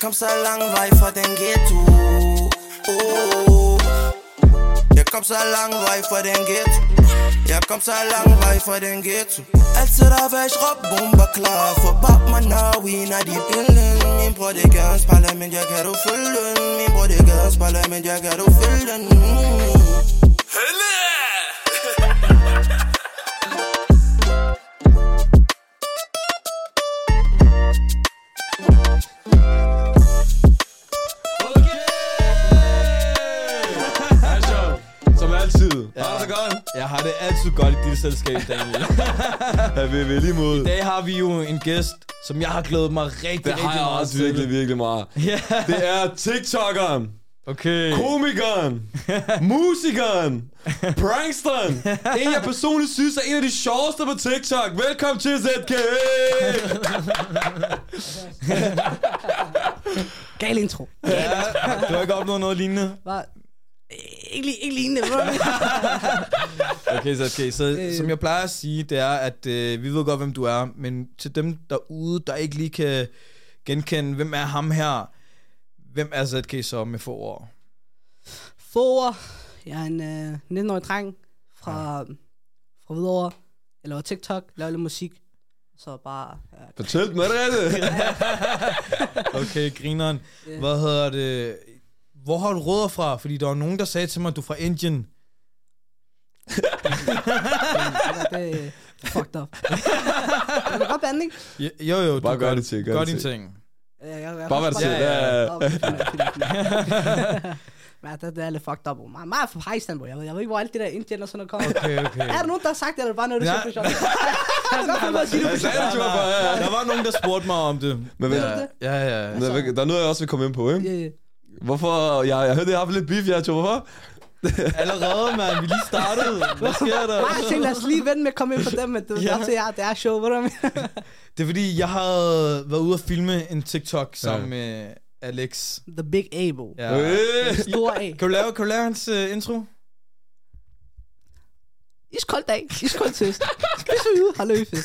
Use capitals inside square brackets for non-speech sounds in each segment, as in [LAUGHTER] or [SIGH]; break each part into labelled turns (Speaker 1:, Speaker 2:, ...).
Speaker 1: kom så lang vej fra den ghetto oh. Jeg kom så lang vej fra den ghetto Jeg kom så lang vej fra den ghetto Altid der væk råb bomber klar For bab man now we er de billeden Min bror det gør en spejler men jeg kan du følge den Min bror det gør en spejler men jeg kan
Speaker 2: Jeg har det altid godt i dit selskab, Daniel. [LAUGHS]
Speaker 3: Ja, vi er vel imod.
Speaker 2: I dag har vi jo en gæst, som jeg har glædet mig rigtig,
Speaker 3: Det
Speaker 2: rigtig
Speaker 3: har jeg
Speaker 2: meget
Speaker 3: også
Speaker 2: til.
Speaker 3: virkelig, virkelig meget.
Speaker 2: Ja.
Speaker 3: Det er TikTokeren,
Speaker 2: Okay.
Speaker 3: komikeren, musikeren, pranksteren. [LAUGHS] En, jeg personligt synes er en af de sjoveste på TikTok. Velkommen til ZK!
Speaker 4: Gal intro.
Speaker 2: Ja, du har ikke opnået noget lignende?
Speaker 4: Bare, ikke, lige- ikke lignende. [LAUGHS]
Speaker 2: Okay, så, okay, så som jeg plejer at sige, det er, at øh, vi ved godt, hvem du er, men til dem derude, der ikke lige kan genkende, hvem er ham her, hvem er ZK så med få ord?
Speaker 4: Forår. Jeg er en øh, 19-årig dreng fra, fra Hvidovre. Jeg laver TikTok, laver lidt musik. Så bare... Ja,
Speaker 3: Fortæl er det rigtigt?
Speaker 2: Okay, grineren. Hvad hedder det? Hvor har du rødder fra? Fordi der var nogen, der sagde til mig, at du er fra Indien. [LAUGHS]
Speaker 4: det, det er fucked up. Jeg vil godt bande, ikke?
Speaker 2: Jo, jo, jo
Speaker 3: Bare
Speaker 2: du
Speaker 3: gør det til, gør
Speaker 2: Gør
Speaker 3: det
Speaker 2: din ting.
Speaker 4: Jeg, jeg, jeg,
Speaker 3: Bare hvad du siger.
Speaker 2: Ja, ja,
Speaker 3: Ja,
Speaker 4: Okay, fint, fint, fint. Men [LAUGHS] det, det er lidt fucked up. Meget, meget fra Pakistan, bro. Jeg ved, jeg ved ikke, hvor alt det der Indien og sådan noget kommer.
Speaker 2: Okay, okay.
Speaker 4: Er der nogen, der har sagt det, eller er bare noget, du siger [LAUGHS] kan på
Speaker 3: ja, ja.
Speaker 2: Der var nogen, der spurgte mig om det.
Speaker 3: Men ved,
Speaker 2: Ja, ja, ja.
Speaker 3: der, der er noget, jeg også vil komme ind på, ikke?
Speaker 4: Ja, ja.
Speaker 3: Hvorfor? Jeg, jeg hørte, jeg har haft lidt beef, jeg tror, hvorfor? [LAUGHS]
Speaker 2: Allerede, mand. Vi lige startede. Hvad sker der?
Speaker 4: Nej, tænkte, lad os lige vente med at komme ind på dem, det,
Speaker 2: Ja.
Speaker 4: ja. det, er, det er show, du hvad? [LAUGHS]
Speaker 2: Det er fordi, jeg havde været ude at filme en TikTok sammen med Alex.
Speaker 4: The Big A, bro.
Speaker 2: Ja.
Speaker 3: Øh.
Speaker 4: Stor A.
Speaker 2: Kan du lave, kan du lave hans uh, intro?
Speaker 4: Iskold dag. Iskold test. Spis ud. Hold løbe.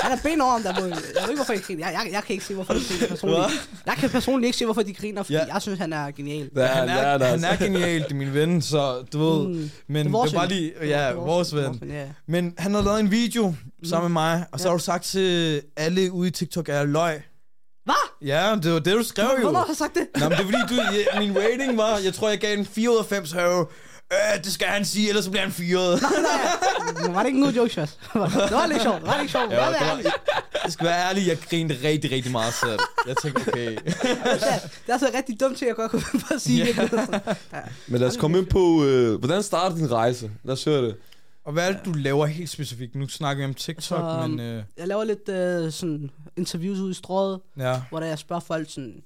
Speaker 4: Han er ben over ham der. Jeg ved ikke, hvorfor jeg griner. Jeg, jeg, jeg kan ikke se, hvorfor de griner personligt. Jeg kan personligt ikke se, hvorfor de griner, fordi
Speaker 2: Ja.
Speaker 4: jeg synes, han er genial.
Speaker 3: Ja,
Speaker 2: han, er,
Speaker 3: ja,
Speaker 2: han er genial, det er min ven, så du ved.
Speaker 4: Mm.
Speaker 2: Men det,
Speaker 4: vores
Speaker 2: var bare lige,
Speaker 4: Det
Speaker 2: ja,
Speaker 4: er
Speaker 2: vores ven.
Speaker 4: Ja.
Speaker 2: Men han havde lavet en video sammen med mig, og så
Speaker 4: Ja.
Speaker 2: har du sagt til alle ude i TikTok, at jeg er løg.
Speaker 4: Hvad?
Speaker 2: Ja, det var det, du skrev jo.
Speaker 4: Hvornår har jeg sagt det?
Speaker 2: Nå, men det er fordi, du, ja, min rating var, jeg tror, jeg gav en 4 ud af 5, så jeg jo, øh, det skal han sige, ellers så bliver han fyret.
Speaker 4: Men var det ikke en god joke, Sjøs? Det var lidt sjovt. Det var lidt sjovt.
Speaker 2: Ja, det
Speaker 4: det,
Speaker 2: var, jeg skal være ærlig, jeg grinede rigtig, rigtig meget selv. Jeg tænkte, okay.
Speaker 4: det er så rigtig dumt til, at jeg godt kunne [LAUGHS] at sige
Speaker 2: Ja.
Speaker 4: det. Ja.
Speaker 3: Men lad os komme ind på, øh, hvordan startede din rejse? Lad os høre det.
Speaker 2: Og hvad er det, du laver helt specifikt? Nu snakker vi om TikTok,
Speaker 4: Så,
Speaker 2: men øh,
Speaker 4: Jeg laver lidt øh, sådan interviews ud i strået,
Speaker 2: ja.
Speaker 4: hvor der jeg spørger folk sådan,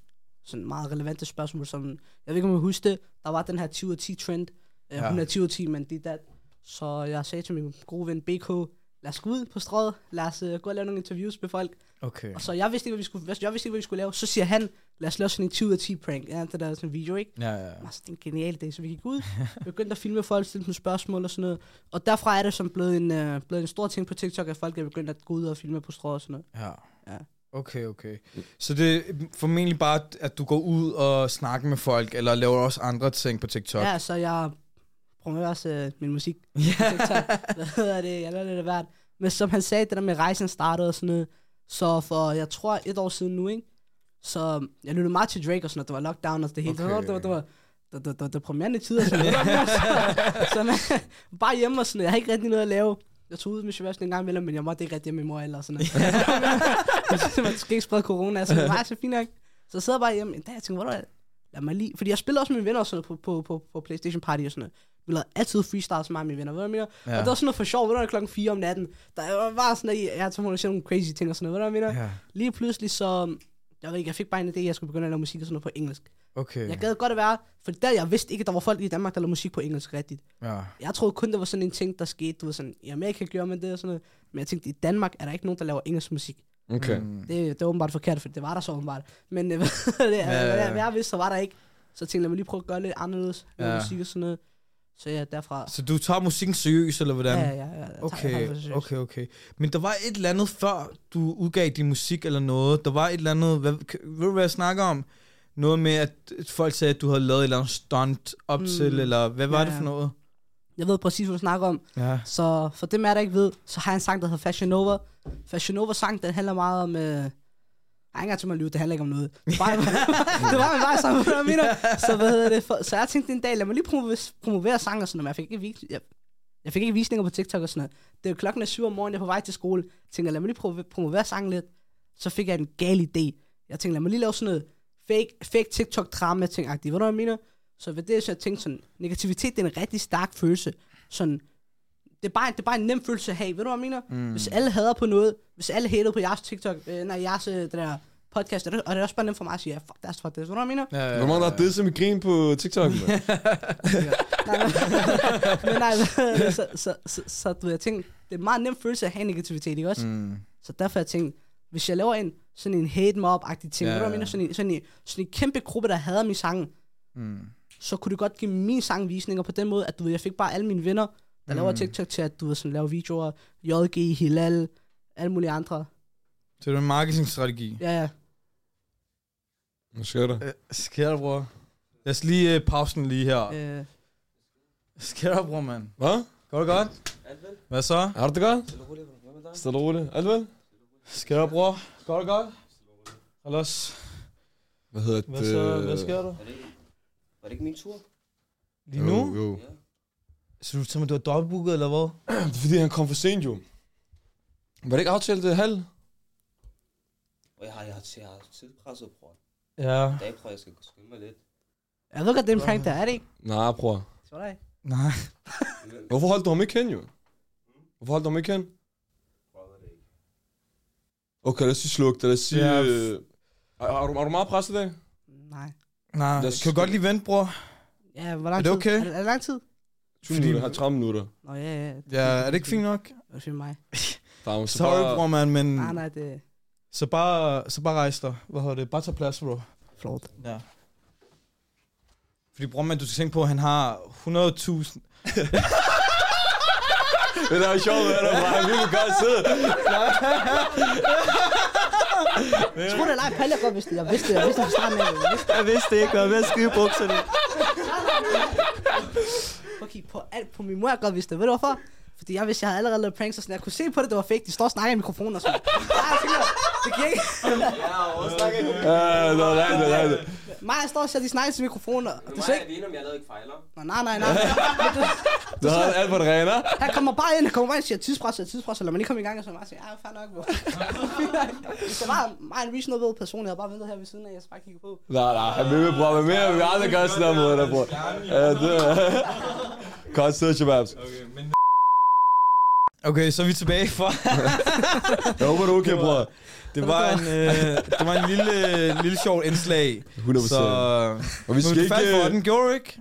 Speaker 4: sådan meget relevante spørgsmål, som, jeg ved ikke, om I husker det, der var den her 10 ud af 10 trend. Ja.
Speaker 2: Ja.
Speaker 4: Hun er 10 ud af 10, men det er dat. Så jeg sagde til min gode ven BK, lad os gå ud på strået, lad os uh, gå og lave nogle interviews med folk.
Speaker 2: Okay.
Speaker 4: Og så jeg vidste ikke, hvad vi skulle, jeg vidste ikke, hvad vi skulle lave. Så siger han, lad os lave sådan en 10 ud af 10 prank. Ja, det der er sådan en video, ikke?
Speaker 2: Ja, ja.
Speaker 4: Altså, det er en genial idé, så vi gik ud, [LAUGHS] begyndte at filme folk, stille dem spørgsmål og sådan noget. Og derfra er det som blevet en, uh, blevet en stor ting på TikTok, at folk er begyndt at gå ud og filme på strået og sådan noget.
Speaker 2: Ja.
Speaker 4: Ja.
Speaker 2: Okay, okay. Så det er formentlig bare, at du går ud og snakker med folk, eller laver også andre ting på TikTok?
Speaker 4: Ja, så jeg promoverer også uh, min musik. [LAUGHS] Hvad hedder det? Jeg lidt af hvert. Men som han sagde, det der med rejsen startede og sådan noget. Så for, jeg tror, et år siden nu, ikke? Så jeg lyttede meget til Drake og sådan noget. Det var lockdown og det hele.
Speaker 2: Okay.
Speaker 4: Det var, det var, det var, det var deprimerende tider. Sådan noget. [LAUGHS] så man, [LAUGHS] bare hjemme og sådan noget. Jeg har ikke rigtig noget at lave. Jeg tog ud med Sebastian en gang imellem, men jeg måtte ikke rigtig hjemme med mor eller sådan noget. man skal ikke sprede corona, så det var så fint nok. Så jeg sidder bare hjemme en dag, og tænker, hvor er lad mig lige, fordi jeg spiller også med mine venner og sådan noget på, på, på, på Playstation Party og sådan noget. Vi lavede altid freestyle med mig mine venner, ved du hvad jeg mener?
Speaker 2: Ja.
Speaker 4: Og det var sådan noget for sjov, ved du hvad, klokken 4 om natten. Der var bare sådan, at jeg tror, at nogle crazy ting og sådan noget, ved du hvad jeg mener?
Speaker 2: Ja.
Speaker 4: Lige pludselig så, jeg ved ikke, jeg fik bare en idé, at jeg skulle begynde at lave musik og sådan noget på engelsk.
Speaker 2: Okay.
Speaker 4: Jeg gad godt at være, for der jeg vidste ikke, at der var folk i Danmark, der lavede musik på engelsk rigtigt.
Speaker 2: Ja.
Speaker 4: Jeg troede kun, det var sådan en ting, der skete, du ved sådan, i Amerika gjorde man det og sådan noget. Men jeg tænkte, i Danmark er der ikke nogen, der laver engelsk musik.
Speaker 3: Okay.
Speaker 2: Mm.
Speaker 4: Det, det er åbenbart forkert, for det var der så åbenbart. Men øh, hvad [LAUGHS] det,
Speaker 2: Ja,
Speaker 4: ja,
Speaker 2: ja,
Speaker 4: hvad jeg vidste, så var der ikke. Så jeg tænkte, lad mig lige prøve at gøre lidt anderledes med
Speaker 2: Ja.
Speaker 4: musik og sådan noget. Så ja, derfra.
Speaker 2: Så du tager musikken seriøst, eller hvordan?
Speaker 4: Ja, ja, ja. jeg
Speaker 2: Okay, okay, okay. Men der var et eller andet, før du udgav din musik eller noget. Der var et eller andet, hvad, ved du hvad jeg snakker om? noget med, at folk sagde, at du havde lavet et eller andet stunt op mm. Til, eller hvad var
Speaker 4: Ja,
Speaker 2: det for noget?
Speaker 4: Jeg ved præcis, hvad du snakker om.
Speaker 2: Ja.
Speaker 4: Så for dem, af der ikke ved, så har jeg en sang, der hedder Fashion Nova. Fashion Nova sang, den handler meget om... Øh, jeg har ikke engang til mig at lyve, det handler ikke om noget. Det var bare, [LAUGHS] det var bare sammen, hvad mener. Så, hvad hedder det, for, så jeg tænkte en dag, lad mig lige promovere, promovere sang og sådan noget, men jeg fik ikke vis, jeg, jeg fik ikke visninger på TikTok og sådan noget. Det er jo klokken er syv om morgenen, jeg er på vej til skole. Jeg tænker, lad mig lige promovere, promovere sangen lidt. Så fik jeg en gal idé. Jeg tænkte, lad mig lige lave sådan noget fake, fake TikTok-drama ting agtigt Ved du, hvad jeg mener? Så ved det, så jeg tænkte sådan, negativitet det er en rigtig stærk følelse. Sådan, det er, bare, det er bare en nem følelse at have. Ved du, hvad jeg mener? Mm. Hvis alle hader på noget, hvis alle hater på jeres TikTok, øh, nej, jeres øh, det der podcast, er det, og det er også bare nemt for mig at sige, ja, fuck that's fuck this. Ved du, hvad jeg mener?
Speaker 2: Ja,
Speaker 3: Hvor mange der har det som grin på TikTok, [LAUGHS]
Speaker 4: nej. [LAUGHS] Men nej, så, så, så, så, du ved, jeg tænkte, det er en meget nem følelse at have negativitet, ikke også?
Speaker 2: Mm.
Speaker 4: Så derfor har jeg tænkt, hvis jeg laver en sådan en hate mob-agtig ting,
Speaker 2: Ja,
Speaker 4: ja, ved du, hvad jeg
Speaker 2: ja.
Speaker 4: mener? Sådan en, sådan, en, sådan en kæmpe gruppe, der hader min sang,
Speaker 2: Mm.
Speaker 4: så kunne det godt give min sang visninger på den måde, at du ved, jeg fik bare alle mine venner, der mm. laver
Speaker 2: Mm.
Speaker 4: TikTok til, at du sådan, laver videoer, JG, Hilal, alle mulige andre.
Speaker 2: Så det er en marketingstrategi.
Speaker 4: Ja, ja.
Speaker 3: Hvad sker der?
Speaker 2: Øh, sker der, bror? Lad os lige uh, pausen lige her.
Speaker 4: Øh,
Speaker 2: Sker der, bror, mand?
Speaker 3: Hvad?
Speaker 2: Går det godt? Hvad så?
Speaker 3: Har du det godt? Stille og roligt. Alt vel?
Speaker 2: Sker der, bror? Går det godt? Hallos.
Speaker 3: Hvad hedder det?
Speaker 2: Hvad så? Hvad sker der?
Speaker 5: Var det, var det ikke min tur?
Speaker 2: Lige nu?
Speaker 3: Jo, jo.
Speaker 2: Så du tænker, du har dobbeltbooket, eller hvad? [CLEARS THROAT]
Speaker 3: Det er fordi, han kom for sent, jo. Var det ikke aftalt det halv?
Speaker 5: Og jeg har, jeg har, jeg har tidspresset, bror.
Speaker 2: Ja.
Speaker 5: I dag, bror, jeg skal skynde mig lidt.
Speaker 4: jeg ved godt, det er en prank, der er det ikke?
Speaker 3: Nej, bror.
Speaker 4: Så det
Speaker 2: Nej. [LAUGHS]
Speaker 3: Hvorfor holdt du ham ikke hen, jo? Hvorfor holdt du ham ikke hen? Okay, lad os sige sluk det. Lad os sige...
Speaker 2: Ja.
Speaker 3: Øh, er, er, du, er du meget presset i dag?
Speaker 4: Nej.
Speaker 2: Nej.
Speaker 3: Os-
Speaker 2: Kan du godt lige vente, bror?
Speaker 4: Ja, hvor lang
Speaker 2: Er det
Speaker 4: tid?
Speaker 2: okay?
Speaker 4: Er det, er det lang tid?
Speaker 3: 20
Speaker 2: Fordi-
Speaker 3: minutter, har 30 minutter.
Speaker 4: Nå, ja, ja.
Speaker 2: Ja, er det ikke fint nok?
Speaker 4: Det er mig. [LAUGHS]
Speaker 3: Er så
Speaker 2: Sorry,
Speaker 3: bare-
Speaker 2: bror, man, men...
Speaker 4: Nej, nej, det
Speaker 2: Så bare, så bare rejs dig. Hvad hedder det? Bare tag plads, bro.
Speaker 4: flot.
Speaker 2: Ja. Fordi bror, man, du skal tænke på, at han har 100.000... [LAUGHS]
Speaker 3: Det der er sjovt, hvad der bare. Vi vil godt sidde. [LAUGHS]
Speaker 4: Jeg tror, det er Palle, godt vidste det. Jeg vidste det. Jeg vidste det. Jeg vidste
Speaker 2: Jeg vidste det ikke, og jeg ved at skide bukserne.
Speaker 4: Okay, på, alt, på min mor, jeg godt vidste det. Ved du hvorfor? Fordi jeg vidste, jeg havde allerede lavet pranks, og sådan, jeg kunne se på det, det var fake. De står og snakker i mikrofonen og sådan. [LAUGHS] Nej, jeg tænker, det giver ikke.
Speaker 3: Ja, det er rigtigt, det er rigtigt.
Speaker 4: Mig, jeg står og siger, de snakker til mikrofonen, og det er så ikke...
Speaker 5: alene, om jeg lavede ikke fejler.
Speaker 4: Nå, nej, nej, nej. Men du,
Speaker 3: Du har alt på det rene,
Speaker 4: han kommer bare ind, han kommer bare ind og siger, tidspres, tidspres, lad mig lige komme i gang, og så bare siger, ja, fair nok, bro. Hvis [LAUGHS] det var mig en reasonable person, jeg havde bare ventet her ved siden af, jeg skal bare kigge på.
Speaker 3: Nej, nej, han vil bror. Hvad mere? Vi vil aldrig gøre sådan der mod dig, bror. Ja, det er... [LAUGHS] Godt sidde, Shababs.
Speaker 2: Okay, så er vi tilbage for... [LAUGHS]
Speaker 3: Jeg håber, du er okay, bror.
Speaker 2: Det var en, øh, det var en lille, lille sjov indslag.
Speaker 3: 100%.
Speaker 2: Så
Speaker 3: Og vi skal
Speaker 2: du
Speaker 3: ikke...
Speaker 2: faldt for den, gjorde du ikke?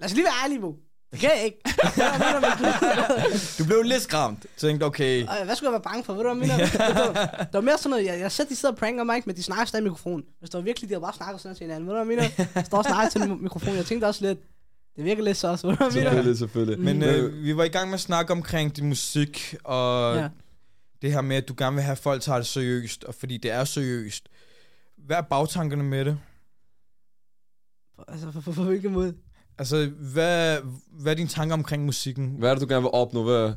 Speaker 4: Lad os lige være ærlige, bro. Det kan jeg ikke. [LAUGHS]
Speaker 2: Du blev lidt skræmt. Tænkte, okay,
Speaker 4: Og hvad skulle jeg være bange for? Ved du, hvad jeg mener? [LAUGHS] Det var, mere sådan noget, jeg, jeg sætter de sidder og pranker mig, ikke, men de snakker stadig i mikrofonen. Hvis det var virkelig, de havde bare snakket sådan til hinanden. Ved du, hvad jeg mener? Jeg står og snakker til en mikrofon. Jeg tænkte også lidt, det virker lidt så også. Ved du, hvad jeg mener?
Speaker 3: Selvfølgelig, selvfølgelig.
Speaker 2: Men øh, vi var i gang med at snakke omkring din musik, og
Speaker 4: Ja.
Speaker 2: Det her med, at du gerne vil have, at folk tager det seriøst, og fordi det er seriøst. Hvad er bagtankerne med det?
Speaker 4: Altså, for, for, for hvilken måde?
Speaker 2: Altså, hvad, hvad er dine tanker omkring musikken?
Speaker 3: Hvad er det, du gerne vil opnå? Hvad...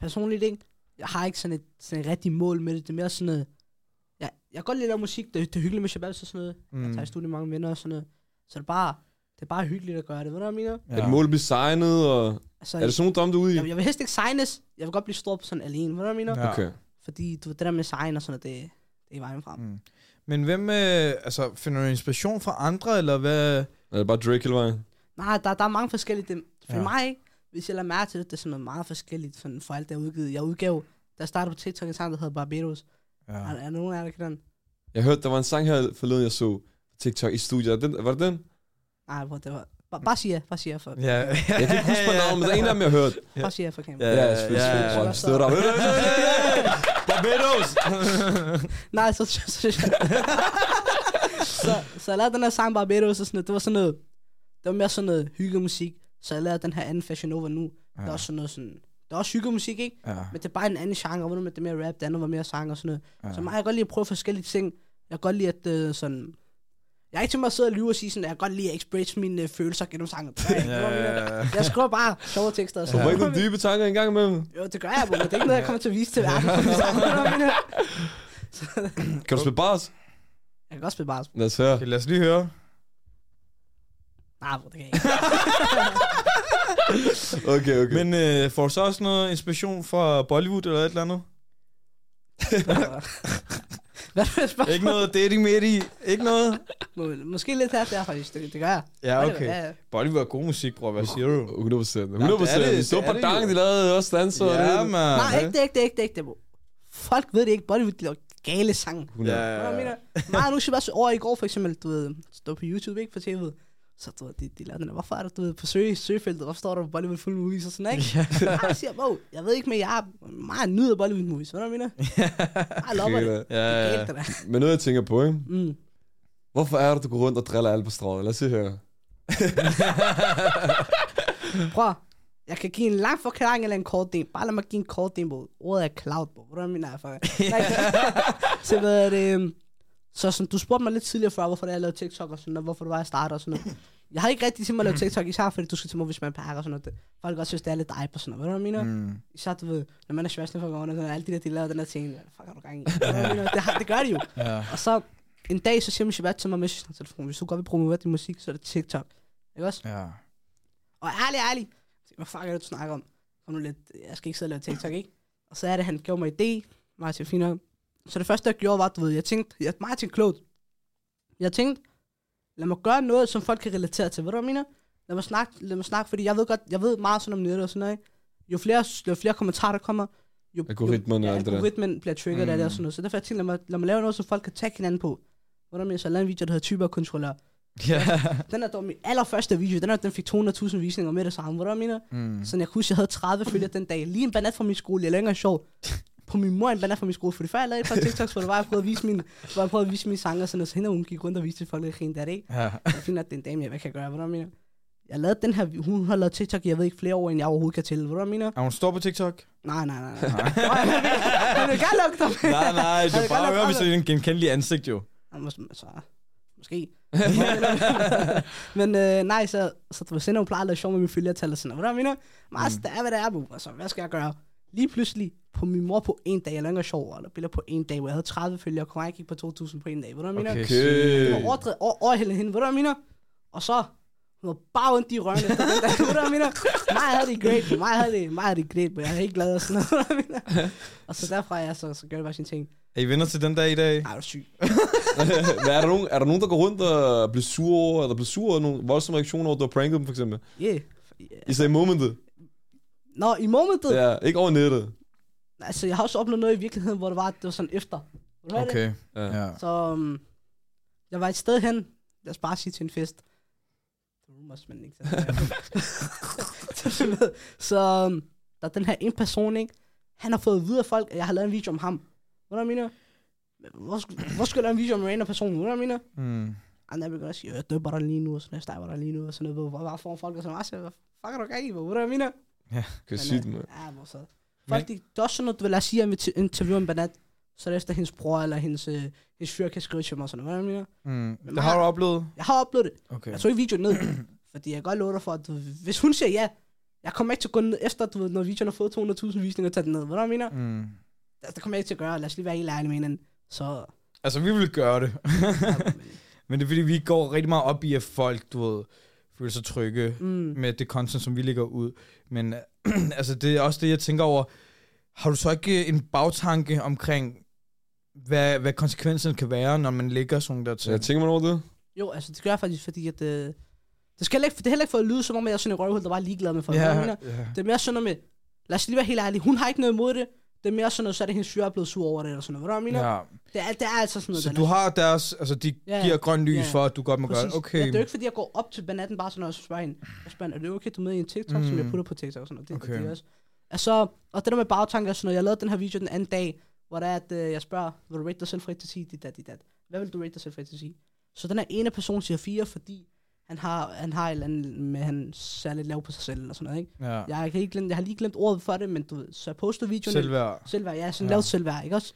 Speaker 4: Personligt ikke. Jeg har ikke sådan et, sådan et rigtigt mål med det. Det er mere sådan noget... Jeg, jeg kan godt lide at lave musik. Det, det er hyggeligt med Shabab og sådan noget. Mm. Jeg tager i studiet mange venner og sådan noget. Så det er bare, det er bare hyggeligt at gøre det. Ved du, hvad jeg mener?
Speaker 3: Ja. Et mål at blive signet, og...
Speaker 4: Altså,
Speaker 3: Er det sådan nogle drømme, du er ude i?
Speaker 4: jeg, jeg vil helst ikke signes. Jeg vil godt blive stor på sådan alene. Ved du, hvad jeg mener?
Speaker 2: Ja.
Speaker 3: Okay.
Speaker 4: Fordi du, ved, det der med sign og sådan noget, det, det er vejen frem.
Speaker 2: Mm. Men hvem, øh, altså, finder du inspiration fra andre, eller hvad?
Speaker 3: Er det bare Drake hele vejen?
Speaker 4: Nej, der, der er mange forskellige. Det, for
Speaker 2: Ja.
Speaker 4: mig, hvis jeg lader mærke til det, det er sådan noget meget forskelligt sådan for alt, der er udgivet. Jeg udgav, da jeg startede på TikTok, en sang, der hedder Barbados. Ja. Er, er der nogen af jer, der kan den?
Speaker 3: Jeg hørte, der var en sang her forleden, jeg så på TikTok i studiet. Er Den, var det den?
Speaker 4: Nej, hvor det var... Bare, bare sig ja, bare sig ja for,
Speaker 2: Ja.
Speaker 3: Jeg kan ikke huske på navnet, men der er en af dem, jeg har hørt.
Speaker 4: bare sig ja for kamera.
Speaker 2: Ja.
Speaker 3: Ja, selvfølgelig,
Speaker 2: ja.
Speaker 3: stod [LAUGHS] der.
Speaker 2: Barbados! [LAUGHS]
Speaker 4: Nej, så... så, så, så, så, så jeg lavede den her sang Barbados, og sådan noget. Det var sådan noget... Det var mere sådan noget hyggemusik. Så jeg lavede den her anden Fashion Nova nu. Ja. Det er også sådan noget sådan... Det er også hyggemusik, ikke?
Speaker 2: ja.
Speaker 4: Men det er bare en anden genre, hvor det er mere rap, det andet var mere sang og sådan noget.
Speaker 2: Ja.
Speaker 4: Så mig, jeg kan godt lide at prøve forskellige ting. Jeg kan godt lide, at øh, sådan... Jeg har ikke tænkt mig at sidde og lyve og sige sådan, at jeg kan godt lide at express mine øh, følelser gennem sangen. Jeg skriver bare sjove tekster. Og
Speaker 3: Du
Speaker 4: sådan.
Speaker 3: får ikke nogle dybe tanker engang imellem.
Speaker 4: Jo, det gør jeg, men det er ikke noget, jeg kommer til at vise til verden. [LAUGHS] jeg
Speaker 3: Kan du spille bars?
Speaker 4: kan godt spille bare.
Speaker 3: Lad os høre.
Speaker 2: Okay, lad os lige høre.
Speaker 4: Nej, bro, det kan jeg ikke. [LAUGHS]
Speaker 3: Okay, okay.
Speaker 2: Men øh, får du så også noget inspiration fra Bollywood eller et eller andet? [LAUGHS]
Speaker 4: Hvad er det spørgsmål?
Speaker 2: Ikke noget dating midt i? Ikke noget?
Speaker 4: Må- Måske lidt her der, faktisk. Det, det gør jeg.
Speaker 2: Ja,
Speaker 4: det,
Speaker 2: okay. Bollywood er god musik, bror. Hvad siger du?
Speaker 3: 100 procent.
Speaker 2: det
Speaker 3: 100
Speaker 2: er
Speaker 3: procent.
Speaker 2: det,
Speaker 3: Vi så
Speaker 2: det er
Speaker 3: på
Speaker 2: det
Speaker 3: Dang, de lavede også danser. og
Speaker 2: Ja,
Speaker 3: det.
Speaker 2: man.
Speaker 4: Nej, ikke det, ikke det, ikke det, ikke det. Folk ved det ikke. Bollywood, de laver gale sange.
Speaker 3: 100.
Speaker 4: Hvad
Speaker 2: Ja,
Speaker 4: jeg mener? Mig og Nushi var så over i går, for eksempel, du ved, stå på YouTube, ikke på tv'et. Så du ved, de, de den der, hvorfor er du, du ved, på søge, søgefeltet, hvorfor står der på Bollywood Full Movies og sådan, ikke? Ja. [LAUGHS] Jeg siger, wow, jeg ved ikke, men jeg er meget nyder Bollywood Movies, hvad du mener? [LAUGHS] Jeg lover det. Er
Speaker 2: ja,
Speaker 4: galt, det der.
Speaker 3: Men noget, jeg tænker på, ikke?
Speaker 4: Mm.
Speaker 3: Hvorfor er det, du går rundt og driller alle på strået? Lad os se her. [LAUGHS]
Speaker 4: Prøv, jeg kan give en lang forklaring eller en kort del. Bare lad mig give en kort del, bro. Ordet er cloud, bro. Hvordan mener jeg så hvad er det? Så sådan, du spurgte mig lidt tidligere før, hvorfor det er, jeg lavede TikTok og sådan noget, hvorfor du var, jeg starter og sådan noget. Jeg har ikke rigtig til mig at lave TikTok, især fordi du skal til mig, hvis man pakker og sådan noget. Det- Folk også synes, det er lidt hype og sådan noget. Ved du, hvad jeg mener?
Speaker 2: Mm.
Speaker 4: Især, du ved, når man er sværeste for gården, og sådan, alt de der, de laver den der ting. Hvad fuck har du gang i? Det, har, det gør de jo.
Speaker 2: Ja.
Speaker 4: Og så en dag, så siger min Shabbat til mig med sin telefon, hvis du godt vil promovere din musik, så er det TikTok. Ikke også?
Speaker 2: Ja.
Speaker 4: Og ærlig, ærlig, hvad fuck er det, du snakker om? Kom nu lidt, jeg skal ikke sidde og lave TikTok, ikke? Og så er det, han gjorde mig idé, fint nok. Så det første, jeg gjorde, var, du ved, jeg tænkte, jeg meget tænkte klogt. Jeg tænkte, lad mig gøre noget, som folk kan relatere til. Ved du, hvad jeg mener? Lad mig snakke, lad mig snakke, fordi jeg ved godt, jeg ved meget sådan om nettet og sådan noget? Jo flere, jo flere kommentarer, der kommer, jo,
Speaker 3: Algoritmerne
Speaker 4: jo, ja, algoritmen bliver trigget mm. af det og sådan noget. Så derfor jeg tænkte, lad mig, lad mig lave noget, som folk kan tage hinanden på. Hvad jeg mener? Så jeg lavede en video, der hedder typer kontrollør.
Speaker 2: Ja.
Speaker 4: Den er dog min allerførste video, den, er, den fik 200.000 visninger med det samme. Ved du, mener?
Speaker 2: Mm.
Speaker 4: Så jeg kunne huske, jeg havde 30 følgere den dag. Lige en banat fra min skole. Jeg længere sjov. På min mor en banat fra min skole. Fordi før jeg lavede et par TikToks, hvor det var, jeg prøvede at vise mine, hvor jeg prøvede at vise mine sange og sådan noget. Så hende hun gik rundt og viste til folk, at jeg der det ikke.
Speaker 2: Ja.
Speaker 4: Jeg finder, at det er en dame, jeg hvad kan jeg gøre. Hvad jeg mener? Jeg lavede den her, hun har lavet TikTok, jeg ved ikke flere år, end jeg overhovedet kan tælle. Ved du, hvad jeg mener?
Speaker 2: Er hun står på TikTok?
Speaker 4: Nej, nej, nej. nej. Han vil gerne lukke dig.
Speaker 2: nej, nej, det er bare at høre, hvis det er en genkendeligt ansigt, jo.
Speaker 4: Så, måske. men øh, nej, så, så du ved, sender hun plejer at lave sjov med mine følgertal og sådan noget. Hvordan mener Meget mm. det er, hvad det er, bu. Altså, hvad skal jeg gøre? Lige pludselig på min mor på en dag, jeg lavede sjov, eller billeder på en dag, hvor jeg havde 30 følgere, og jeg gik på 2.000 på en dag. Hvordan mener
Speaker 2: Okay,
Speaker 3: Okay.
Speaker 2: sygt.
Speaker 4: Og overdrevet, over, overhældet hende, ved du hvad jeg mener? Og så, hun var bare ondt i rørene efter den der, ved du hvad jeg mener? Mig havde det great, mig havde det, mig havde det great, men jeg er ikke glad og sådan noget, ved du hvad jeg mener? Og så derfra, ja, så, så gør det bare sine ting.
Speaker 2: Er I venner til den dag i dag?
Speaker 4: Ej, du er syg. [LAUGHS]
Speaker 3: Men er der, nogen, er der nogen, der går rundt og bliver sure over, eller bliver sure over nogle voldsomme reaktioner over, at du har pranket dem, for eksempel?
Speaker 4: Yeah.
Speaker 3: I sagde momentet.
Speaker 4: Nå, i momentet,
Speaker 3: Ja, ikke over nettet.
Speaker 4: Altså, jeg har også oplevet noget i virkeligheden, hvor det var, det var sådan efter.
Speaker 2: Okay.
Speaker 3: Ja.
Speaker 2: Ja.
Speaker 4: Så um, jeg var et sted hen, lad os bare sige til en fest. Rumors, men ikke så. [LAUGHS] så um, der er den her en person, ikke? Han har fået at vide af folk, at jeg har lavet en video om ham. Hvad jeg mener? Hvor, hvor skal jeg lave en video om en random person? Hvad jeg mener?
Speaker 2: Mm.
Speaker 4: Og jeg begynder at sige, jeg døber dig lige nu, og sådan, jeg stejber dig lige nu, og sådan noget. Hvor bare får folk, og sådan, hvad fuck er du gang i? Hvad jeg mener?
Speaker 3: Kan
Speaker 4: Men,
Speaker 3: sygt,
Speaker 4: øh,
Speaker 3: man.
Speaker 4: Ja, hvor så. Folk, de, det er også sådan noget, du vil lade sige, at jeg vil interviewe en banat, så er det efter hendes bror eller hendes, øh, hendes fyr kan skrive til mig og sådan noget. Hvad?
Speaker 2: Mm. Det har du oplevet?
Speaker 4: Jeg har oplevet det.
Speaker 2: Okay.
Speaker 4: Jeg tog ikke videoen ned, [CLEARS THROAT] fordi jeg kan godt love dig for, at du, hvis hun siger ja, jeg kommer ikke til at gå ned efter, du ved, når videoen har fået 200.000 visninger, tage den ned. Hvad jeg mener?
Speaker 2: Mm.
Speaker 4: Det, det kommer jeg ikke til at gøre. Lad os lige være helt ærlige med hinanden. Så,
Speaker 2: Altså, vi vil gøre det.
Speaker 4: ja, men, [LAUGHS]
Speaker 2: Men det er fordi, vi går rigtig meget op i, at folk, du ved, føler sig trygge
Speaker 4: mm,
Speaker 2: med det content, som vi lægger ud. Men [CLEARS THROAT] altså, det er også det, jeg tænker over. Har du så ikke en bagtanke omkring, hvad, hvad konsekvenserne kan være, når man lægger sådan der til?
Speaker 3: jeg tænker man over det?
Speaker 4: jo, altså det gør jeg faktisk, fordi at, øh, det, skal ikke, det er heller ikke for at lyde, som om jeg er sådan en røvhul, der bare er ligeglad med folk. Mener?
Speaker 2: ja.
Speaker 4: Det er mere sådan noget med, lad os lige være helt ærlige, hun har ikke noget imod det. Det er mere sådan noget, så er det hendes fyr er blevet sur over det, eller sådan noget. Ved du, hvad jeg mener?
Speaker 2: ja.
Speaker 4: Det, er, det er altså sådan noget.
Speaker 2: Så
Speaker 4: der
Speaker 2: du har deres, altså de
Speaker 4: Ja, ja.
Speaker 2: giver grøn lys
Speaker 4: Ja, ja.
Speaker 2: for, at du godt må gøre det. Okay.
Speaker 4: Ja, det er jo ikke, fordi jeg går op til banaten bare sådan noget, og så spørger hende, jeg spørger er det okay, du er med i en TikTok, mm. som
Speaker 2: Mm.
Speaker 4: jeg putter på TikTok og sådan noget. Det,
Speaker 2: Okay.
Speaker 4: okay. det er også. Altså, og det der med bagtanker og sådan noget, jeg lavede den her video den anden dag, hvor det er, at øh, jeg spørger, vil du rate dig selv fri til at sige dit, dat, dit, dat. Hvad vil du rate dig selv fri til at sige? Så den her ene person siger fire, fordi han har, han har et eller andet med, han ser lidt lav på sig selv, eller sådan noget, ikke?
Speaker 2: Ja.
Speaker 4: Jeg, kan ikke glemme, jeg har lige glemt ordet for det, men du ved, så jeg postede videoen.
Speaker 2: Selvværd.
Speaker 4: Selvværd, ja, sådan
Speaker 2: Ja.
Speaker 4: lavt selvværd, ikke også?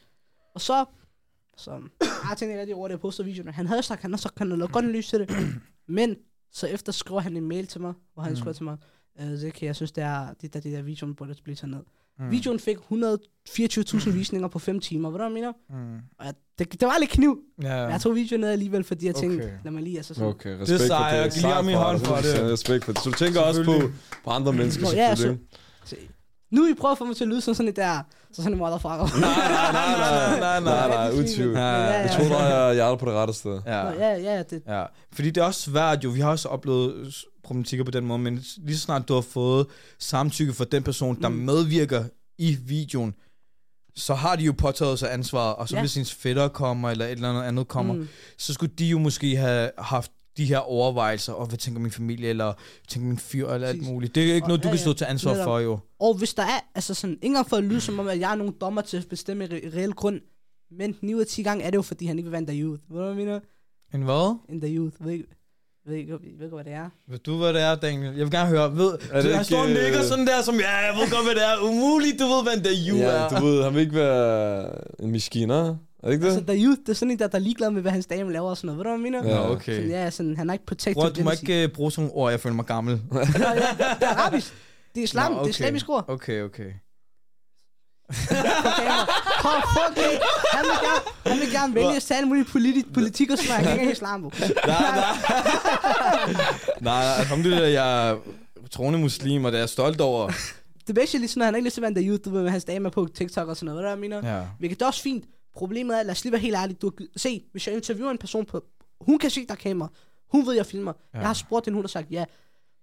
Speaker 4: Og så, så jeg tænkte ikke rigtig over det, jeg postede videoen. Han havde sagt, han har sagt, han havde godt lys til det. [CLEARS THROAT] Men så efter skriver han en mail til mig, hvor han
Speaker 2: Mm.
Speaker 4: skriver til mig, øh, Zeki, jeg synes, det er, det der, det der videoen burde blive taget ned.
Speaker 2: Mm.
Speaker 4: Videoen fik 124.000 visninger på 5 timer, ved du, hvad jeg mener?
Speaker 2: Mm.
Speaker 4: Og jeg, det, det var lidt kniv.
Speaker 2: Ja.
Speaker 4: Ja. Jeg tog videoen ned alligevel, fordi jeg tænkte,
Speaker 2: Okay.
Speaker 4: lad mig lige, altså sådan.
Speaker 3: Okay, respekt
Speaker 2: Det er sejt,
Speaker 3: for
Speaker 2: jeg
Speaker 3: det.
Speaker 2: giver ham i hånd for det.
Speaker 3: 100% Respekt for det. Så du tænker også på, på andre mennesker,
Speaker 4: Nå, ja,
Speaker 3: selvfølgelig.
Speaker 4: Så, nu I prøver at få mig til at lyde som sådan et der, så sådan en motherfucker.
Speaker 3: Nej, nej, nej, nej, nej, nej, nej, uden tvivl.
Speaker 2: Ja,
Speaker 4: ja,
Speaker 3: Jeg tror, der er hjertet på det rette sted.
Speaker 2: Ja.
Speaker 4: Nå, ja, ja, det,
Speaker 2: Ja, fordi det er også svært jo. Vi har også oplevet problematikker på den måde, men lige så snart du har fået samtykke fra den person, der
Speaker 4: Mm.
Speaker 2: medvirker i videoen, så har de jo påtaget sig ansvaret, og så
Speaker 4: Ja.
Speaker 2: hvis ens fætter kommer, eller et eller andet andet kommer, mm. Så skulle de jo måske have haft de her overvejelser, og hvad tænker min familie, eller hvad tænker min fyr, eller alt muligt. Det er ikke
Speaker 4: Og-
Speaker 2: noget, du
Speaker 4: ja,
Speaker 2: kan stå til ansvar
Speaker 4: Netop.
Speaker 2: for, jo.
Speaker 4: Og hvis der er, altså sådan, ikke engang for at lyde som om, at jeg er nogen dommer til at bestemme i re- reel grund, men 9 ud af 10 gange er det jo, fordi han ikke vil være en der youth. Ved du, hvad jeg mener?
Speaker 2: En hvad?
Speaker 4: En der youth. Ved ikke, ved ikke, ved ikke, hvad det er?
Speaker 2: Ved du, hvad det er, Daniel? Jeg vil gerne høre. Ved,
Speaker 3: Er det
Speaker 2: han
Speaker 3: ikke,
Speaker 2: står og nikker
Speaker 3: øh,
Speaker 2: sådan der, som, ja, jeg ved godt, hvad det er. Umuligt, du ved, hvad der you
Speaker 3: Ja,
Speaker 2: er.
Speaker 3: du ved, han vil ikke være en maskiner. Er det ikke det?
Speaker 4: Altså, der youth, det er sådan en, der, der er ligeglad med, hvad hans dame laver og sådan noget. Ved du, hvad jeg mener?
Speaker 3: Ja.
Speaker 2: Okay.
Speaker 4: Sådan, ja, sådan, han er ikke protected.
Speaker 2: Bror, du må ikke uh, bruge sådan nogle ord, jeg føler mig gammel. [LAUGHS]
Speaker 4: Nå, ja, det er arabisk. Det er islam,
Speaker 2: Nå,
Speaker 4: det er islamisk ord.
Speaker 2: Okay, okay.
Speaker 4: Kom, fuck det. Han vil gerne, han vil gerne vælge at tage alle mulige politi- politik og kan ikke islam.
Speaker 2: Nej, nej. nej, alhamdulillah, jeg er troende muslim, og det er jeg stolt over.
Speaker 4: Det er basically sådan, han er ikke lige så vant til YouTube, med hans dame er på TikTok og sådan noget. Hvad jeg mener?
Speaker 2: Ja.
Speaker 4: Hvilket det er også fint. Problemet er, lad os lige være helt ærlig. Du se, hvis jeg interviewer en person på... Hun kan se, der er kamera. Hun ved, jeg filmer. Ja. Jeg har spurgt hende, hun har sagt ja.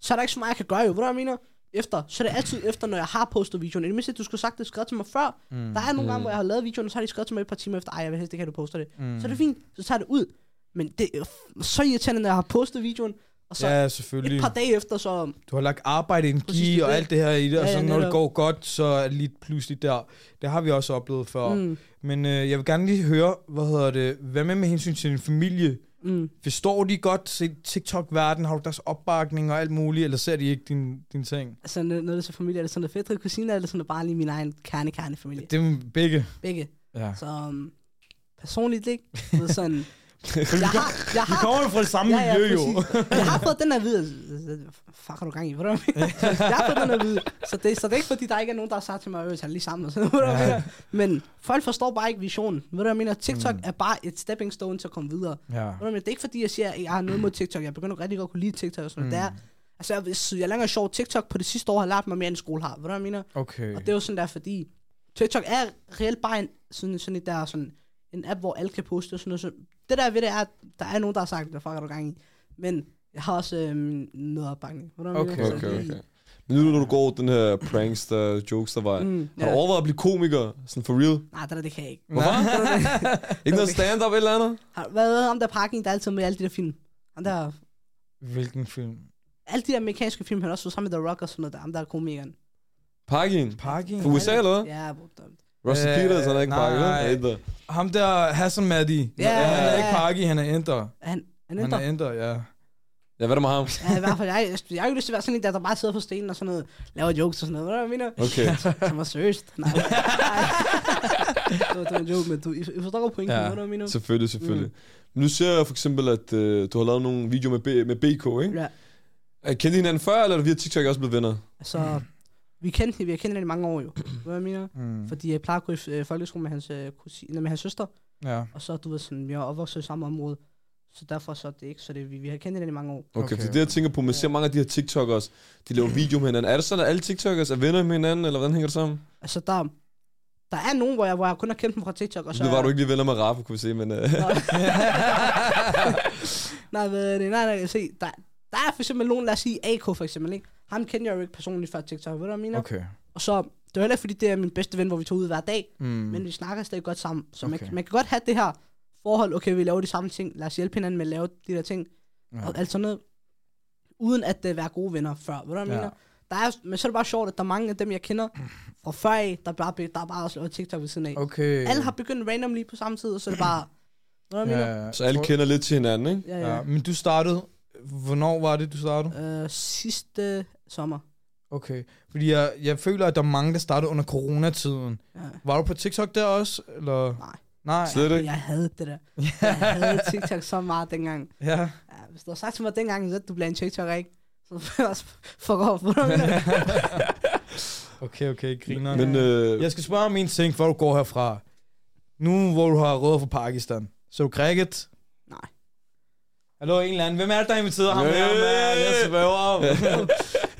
Speaker 4: Så er der ikke så meget, jeg kan gøre jo. Hvad jeg mener? Efter. Så er det altid efter, når jeg har postet videoen. I det mindste, du skulle sagt det skrevet til mig før. Mm. Der er nogle gange, hvor jeg har lavet videoen, og så har de skrevet til mig et par timer efter. Ej, jeg vil helst ikke have, du poster det. Mm. Så er det fint. Så tager det ud. Men det er så irriterende, når jeg har postet videoen. Og så
Speaker 2: Ja,
Speaker 4: et
Speaker 2: selvfølgelig.
Speaker 4: par dage efter, så...
Speaker 2: Du har lagt arbejde, energi
Speaker 4: er
Speaker 2: og alt det her i det, og
Speaker 4: Ja,
Speaker 2: så
Speaker 4: ja,
Speaker 2: når det går godt, så er lige pludselig der. Det har vi også oplevet før.
Speaker 4: Mm,
Speaker 2: Men øh, jeg vil gerne lige høre, hvad hedder det, hvad med med hensyn til din familie?
Speaker 4: Mm.
Speaker 2: Forstår de godt TikTok-verden? Har du deres opbakning og alt muligt, eller ser de ikke din, din ting?
Speaker 4: Altså, det er så familie, er det sådan noget fædre kusiner, eller sådan noget bare lige min egen kerne-kerne-familie?
Speaker 2: Det er begge.
Speaker 4: Begge.
Speaker 2: Ja.
Speaker 4: Så um, personligt ikke. Ved, sådan, [LAUGHS] jeg har, [LAUGHS] jeg
Speaker 2: Vi
Speaker 4: har,
Speaker 2: kommer jo fra det samme
Speaker 4: ja, ja,
Speaker 2: miljø, jo.
Speaker 4: Jeg har fået den her vide. Fuck, har du gang i? Hvad jeg har fået den her vide. Så det, så det er ikke fordi, der ikke er nogen, der har sagt til mig, at jeg lige sammen. Og sådan, mener? Men folk forstår bare ikke visionen. Ved du, hvad jeg mener? TikTok mm. er bare et stepping stone til at komme videre.
Speaker 2: Ja.
Speaker 4: Ved du, hvad? Det er ikke fordi, jeg siger, at jeg har noget mod TikTok. Jeg begynder rigtig godt at kunne lide TikTok og sådan noget. Det er, altså, jeg, hvis jeg længere sjov, TikTok på det sidste år har lært mig mere, end skole har. Ved du, hvad jeg mener?
Speaker 2: Okay.
Speaker 4: Og det er jo sådan der, fordi TikTok er reelt bare en, sådan, sådan et der, sådan, en app, hvor alle kan poste og sådan noget. Så det der ved det er, at der er nogen, der har sagt, hvad fuck er du gang i? Men jeg har også øhm, noget opbakning. Ved jeg
Speaker 2: Okay,
Speaker 4: mener? Så
Speaker 3: Okay,
Speaker 4: det-
Speaker 3: okay. Men nu når du går den her pranks, der jokes, der var,
Speaker 4: Mm,
Speaker 3: har du
Speaker 4: ja.
Speaker 3: overvejet at blive komiker? Sådan for real?
Speaker 4: Nej, det der, det kan jeg ikke.
Speaker 3: Hvorfor? [LAUGHS] Ikke noget
Speaker 4: Okay.
Speaker 3: stand-up eller andet?
Speaker 4: Har, hvad er ham der parking, der er altid med alle de der film? Ham der,
Speaker 2: Hvilken film?
Speaker 4: alle de der amerikanske film, han har også været sammen med The Rock og sådan noget der. Ham der er komikeren.
Speaker 3: Parkin?
Speaker 2: Parking?
Speaker 3: Fra USA eller hvad?
Speaker 4: Ja, bro.
Speaker 3: Russell
Speaker 2: Øh,
Speaker 3: Peters, han er ikke
Speaker 2: nej.
Speaker 3: Parkin, vel? Ikke der.
Speaker 2: Ham der, Hassan Mahdi.
Speaker 4: Ja,
Speaker 2: han er
Speaker 4: ja,
Speaker 2: ikke
Speaker 4: ja.
Speaker 2: Parky, han er Enter.
Speaker 4: Han, han
Speaker 2: Han
Speaker 4: ændrer.
Speaker 2: er Enter, ja.
Speaker 3: Ja, hvad er der med ham?
Speaker 4: Ja, i hvert fald. Jeg, jeg, jeg har jo lyst til at være sådan en, der, der bare sidder på stenen og sådan noget, laver jokes og sådan noget. Du, hvad jeg mener?
Speaker 3: Okay, [LAUGHS]
Speaker 4: Som var seriøst. Nej, [LAUGHS] nej. det, var, en joke, men du, I, forstår godt pointen,
Speaker 2: Ja.
Speaker 4: ja. du, hvad jeg mener?
Speaker 3: selvfølgelig, selvfølgelig. Men nu ser jeg for eksempel, at øh, du har lavet nogle videoer med, B- med BK, ikke?
Speaker 4: Ja.
Speaker 3: Er kendte I hinanden før, eller er det via TikTok også blevet venner?
Speaker 4: Altså, vi kendte, vi har kendt hinanden i mange år jo. [CLEARS THROAT] Hvad jeg mener?
Speaker 2: Mm.
Speaker 4: Fordi jeg plejer at gå i øh, folkeskole med hans, øh, kusine, med hans søster,
Speaker 2: Ja.
Speaker 4: og så, du ved sådan, vi har opvokset i samme område. Så derfor så er det ikke, så det, vi, vi har kendt hinanden i mange år.
Speaker 3: Okay,
Speaker 2: Okay,
Speaker 3: for det jeg tænker på, man ser mange af de her TikTokers, de laver video med hinanden. Er det sådan, at alle TikTokers er venner med hinanden, eller hvordan hænger det sammen?
Speaker 4: Altså, der, der er nogen, hvor jeg, hvor jeg kun har kendt dem fra TikTok, og så...
Speaker 3: Nu var du ikke lige venner med Rafa, kunne vi se, men... Øh, [LAUGHS]
Speaker 4: nej, hvad, nej, nej, nej, se, der, der er for eksempel nogen, lad os sige AK for eksempel, ikke? Ham kender jeg jo ikke personligt fra TikTok, ved du, hvad jeg mener?
Speaker 2: Okay.
Speaker 4: Og så, det er heller ikke, fordi det er min bedste ven, hvor vi tog ud hver dag,
Speaker 2: Mm.
Speaker 4: men vi snakker stadig godt sammen. Så okay. Man, man kan godt have det her forhold, okay, vi laver de samme ting, lad os hjælpe hinanden med at lave de der ting,
Speaker 2: Ja.
Speaker 4: og alt sådan noget, uden at uh, være gode venner før, ved du, hvad jeg
Speaker 2: Ja.
Speaker 4: mener? Der er, men så er det bare sjovt, at der er mange af dem, jeg kender fra før af, der bare, der er bare også lavet TikTok ved siden af.
Speaker 2: Okay.
Speaker 4: Alle har begyndt randomly på samme tid, og så er det bare, ved du, hvad jeg mener?
Speaker 2: ja,
Speaker 3: så alle kender lidt til hinanden, ikke?
Speaker 4: Ja, ja.
Speaker 2: Ja, men du startede... Hvornår var det, du startede?
Speaker 4: Øh, sidste sommer.
Speaker 2: Okay. Fordi jeg, jeg føler, at der er mange, der startede under coronatiden.
Speaker 4: Ja.
Speaker 2: Var du på TikTok der også? Eller?
Speaker 4: Nej.
Speaker 2: Nej.
Speaker 3: Slet ikke.
Speaker 4: Jeg havde det der. Jeg havde TikTok så meget dengang.
Speaker 2: Ja.
Speaker 4: Ja, hvis du har sagt til mig dengang, at du bliver en TikToker, ikke? Så [LAUGHS] fuck off. [LAUGHS]
Speaker 2: Okay, okay, griner.
Speaker 3: Men øh,
Speaker 2: Jeg skal spørge om en ting, før du går herfra. Nu, hvor du har råd fra Pakistan. Så du cricket?
Speaker 4: Nej.
Speaker 2: Hallo, en eller anden. Hvem er det, der inviterede ham her? Jeg sværger. [LAUGHS]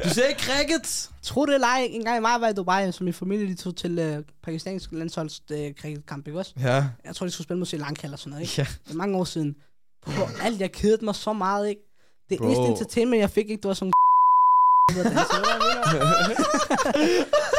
Speaker 2: Du ser ikke cricket?
Speaker 4: Tro det eller ej, en gang i mig var i Dubai, så min familie de tog til øh, pakistansk landsholds øh, cricketkamp, ikke også?
Speaker 2: Ja.
Speaker 4: Jeg tror, de skulle spille mod Sri Lanka eller sådan noget, ikke?
Speaker 2: Ja.
Speaker 4: Det er mange år siden. På alt, jeg kedede mig så meget, ikke? Det eneste entertainment, jeg fik, ikke, det var sådan... [LAUGHS] [LAUGHS]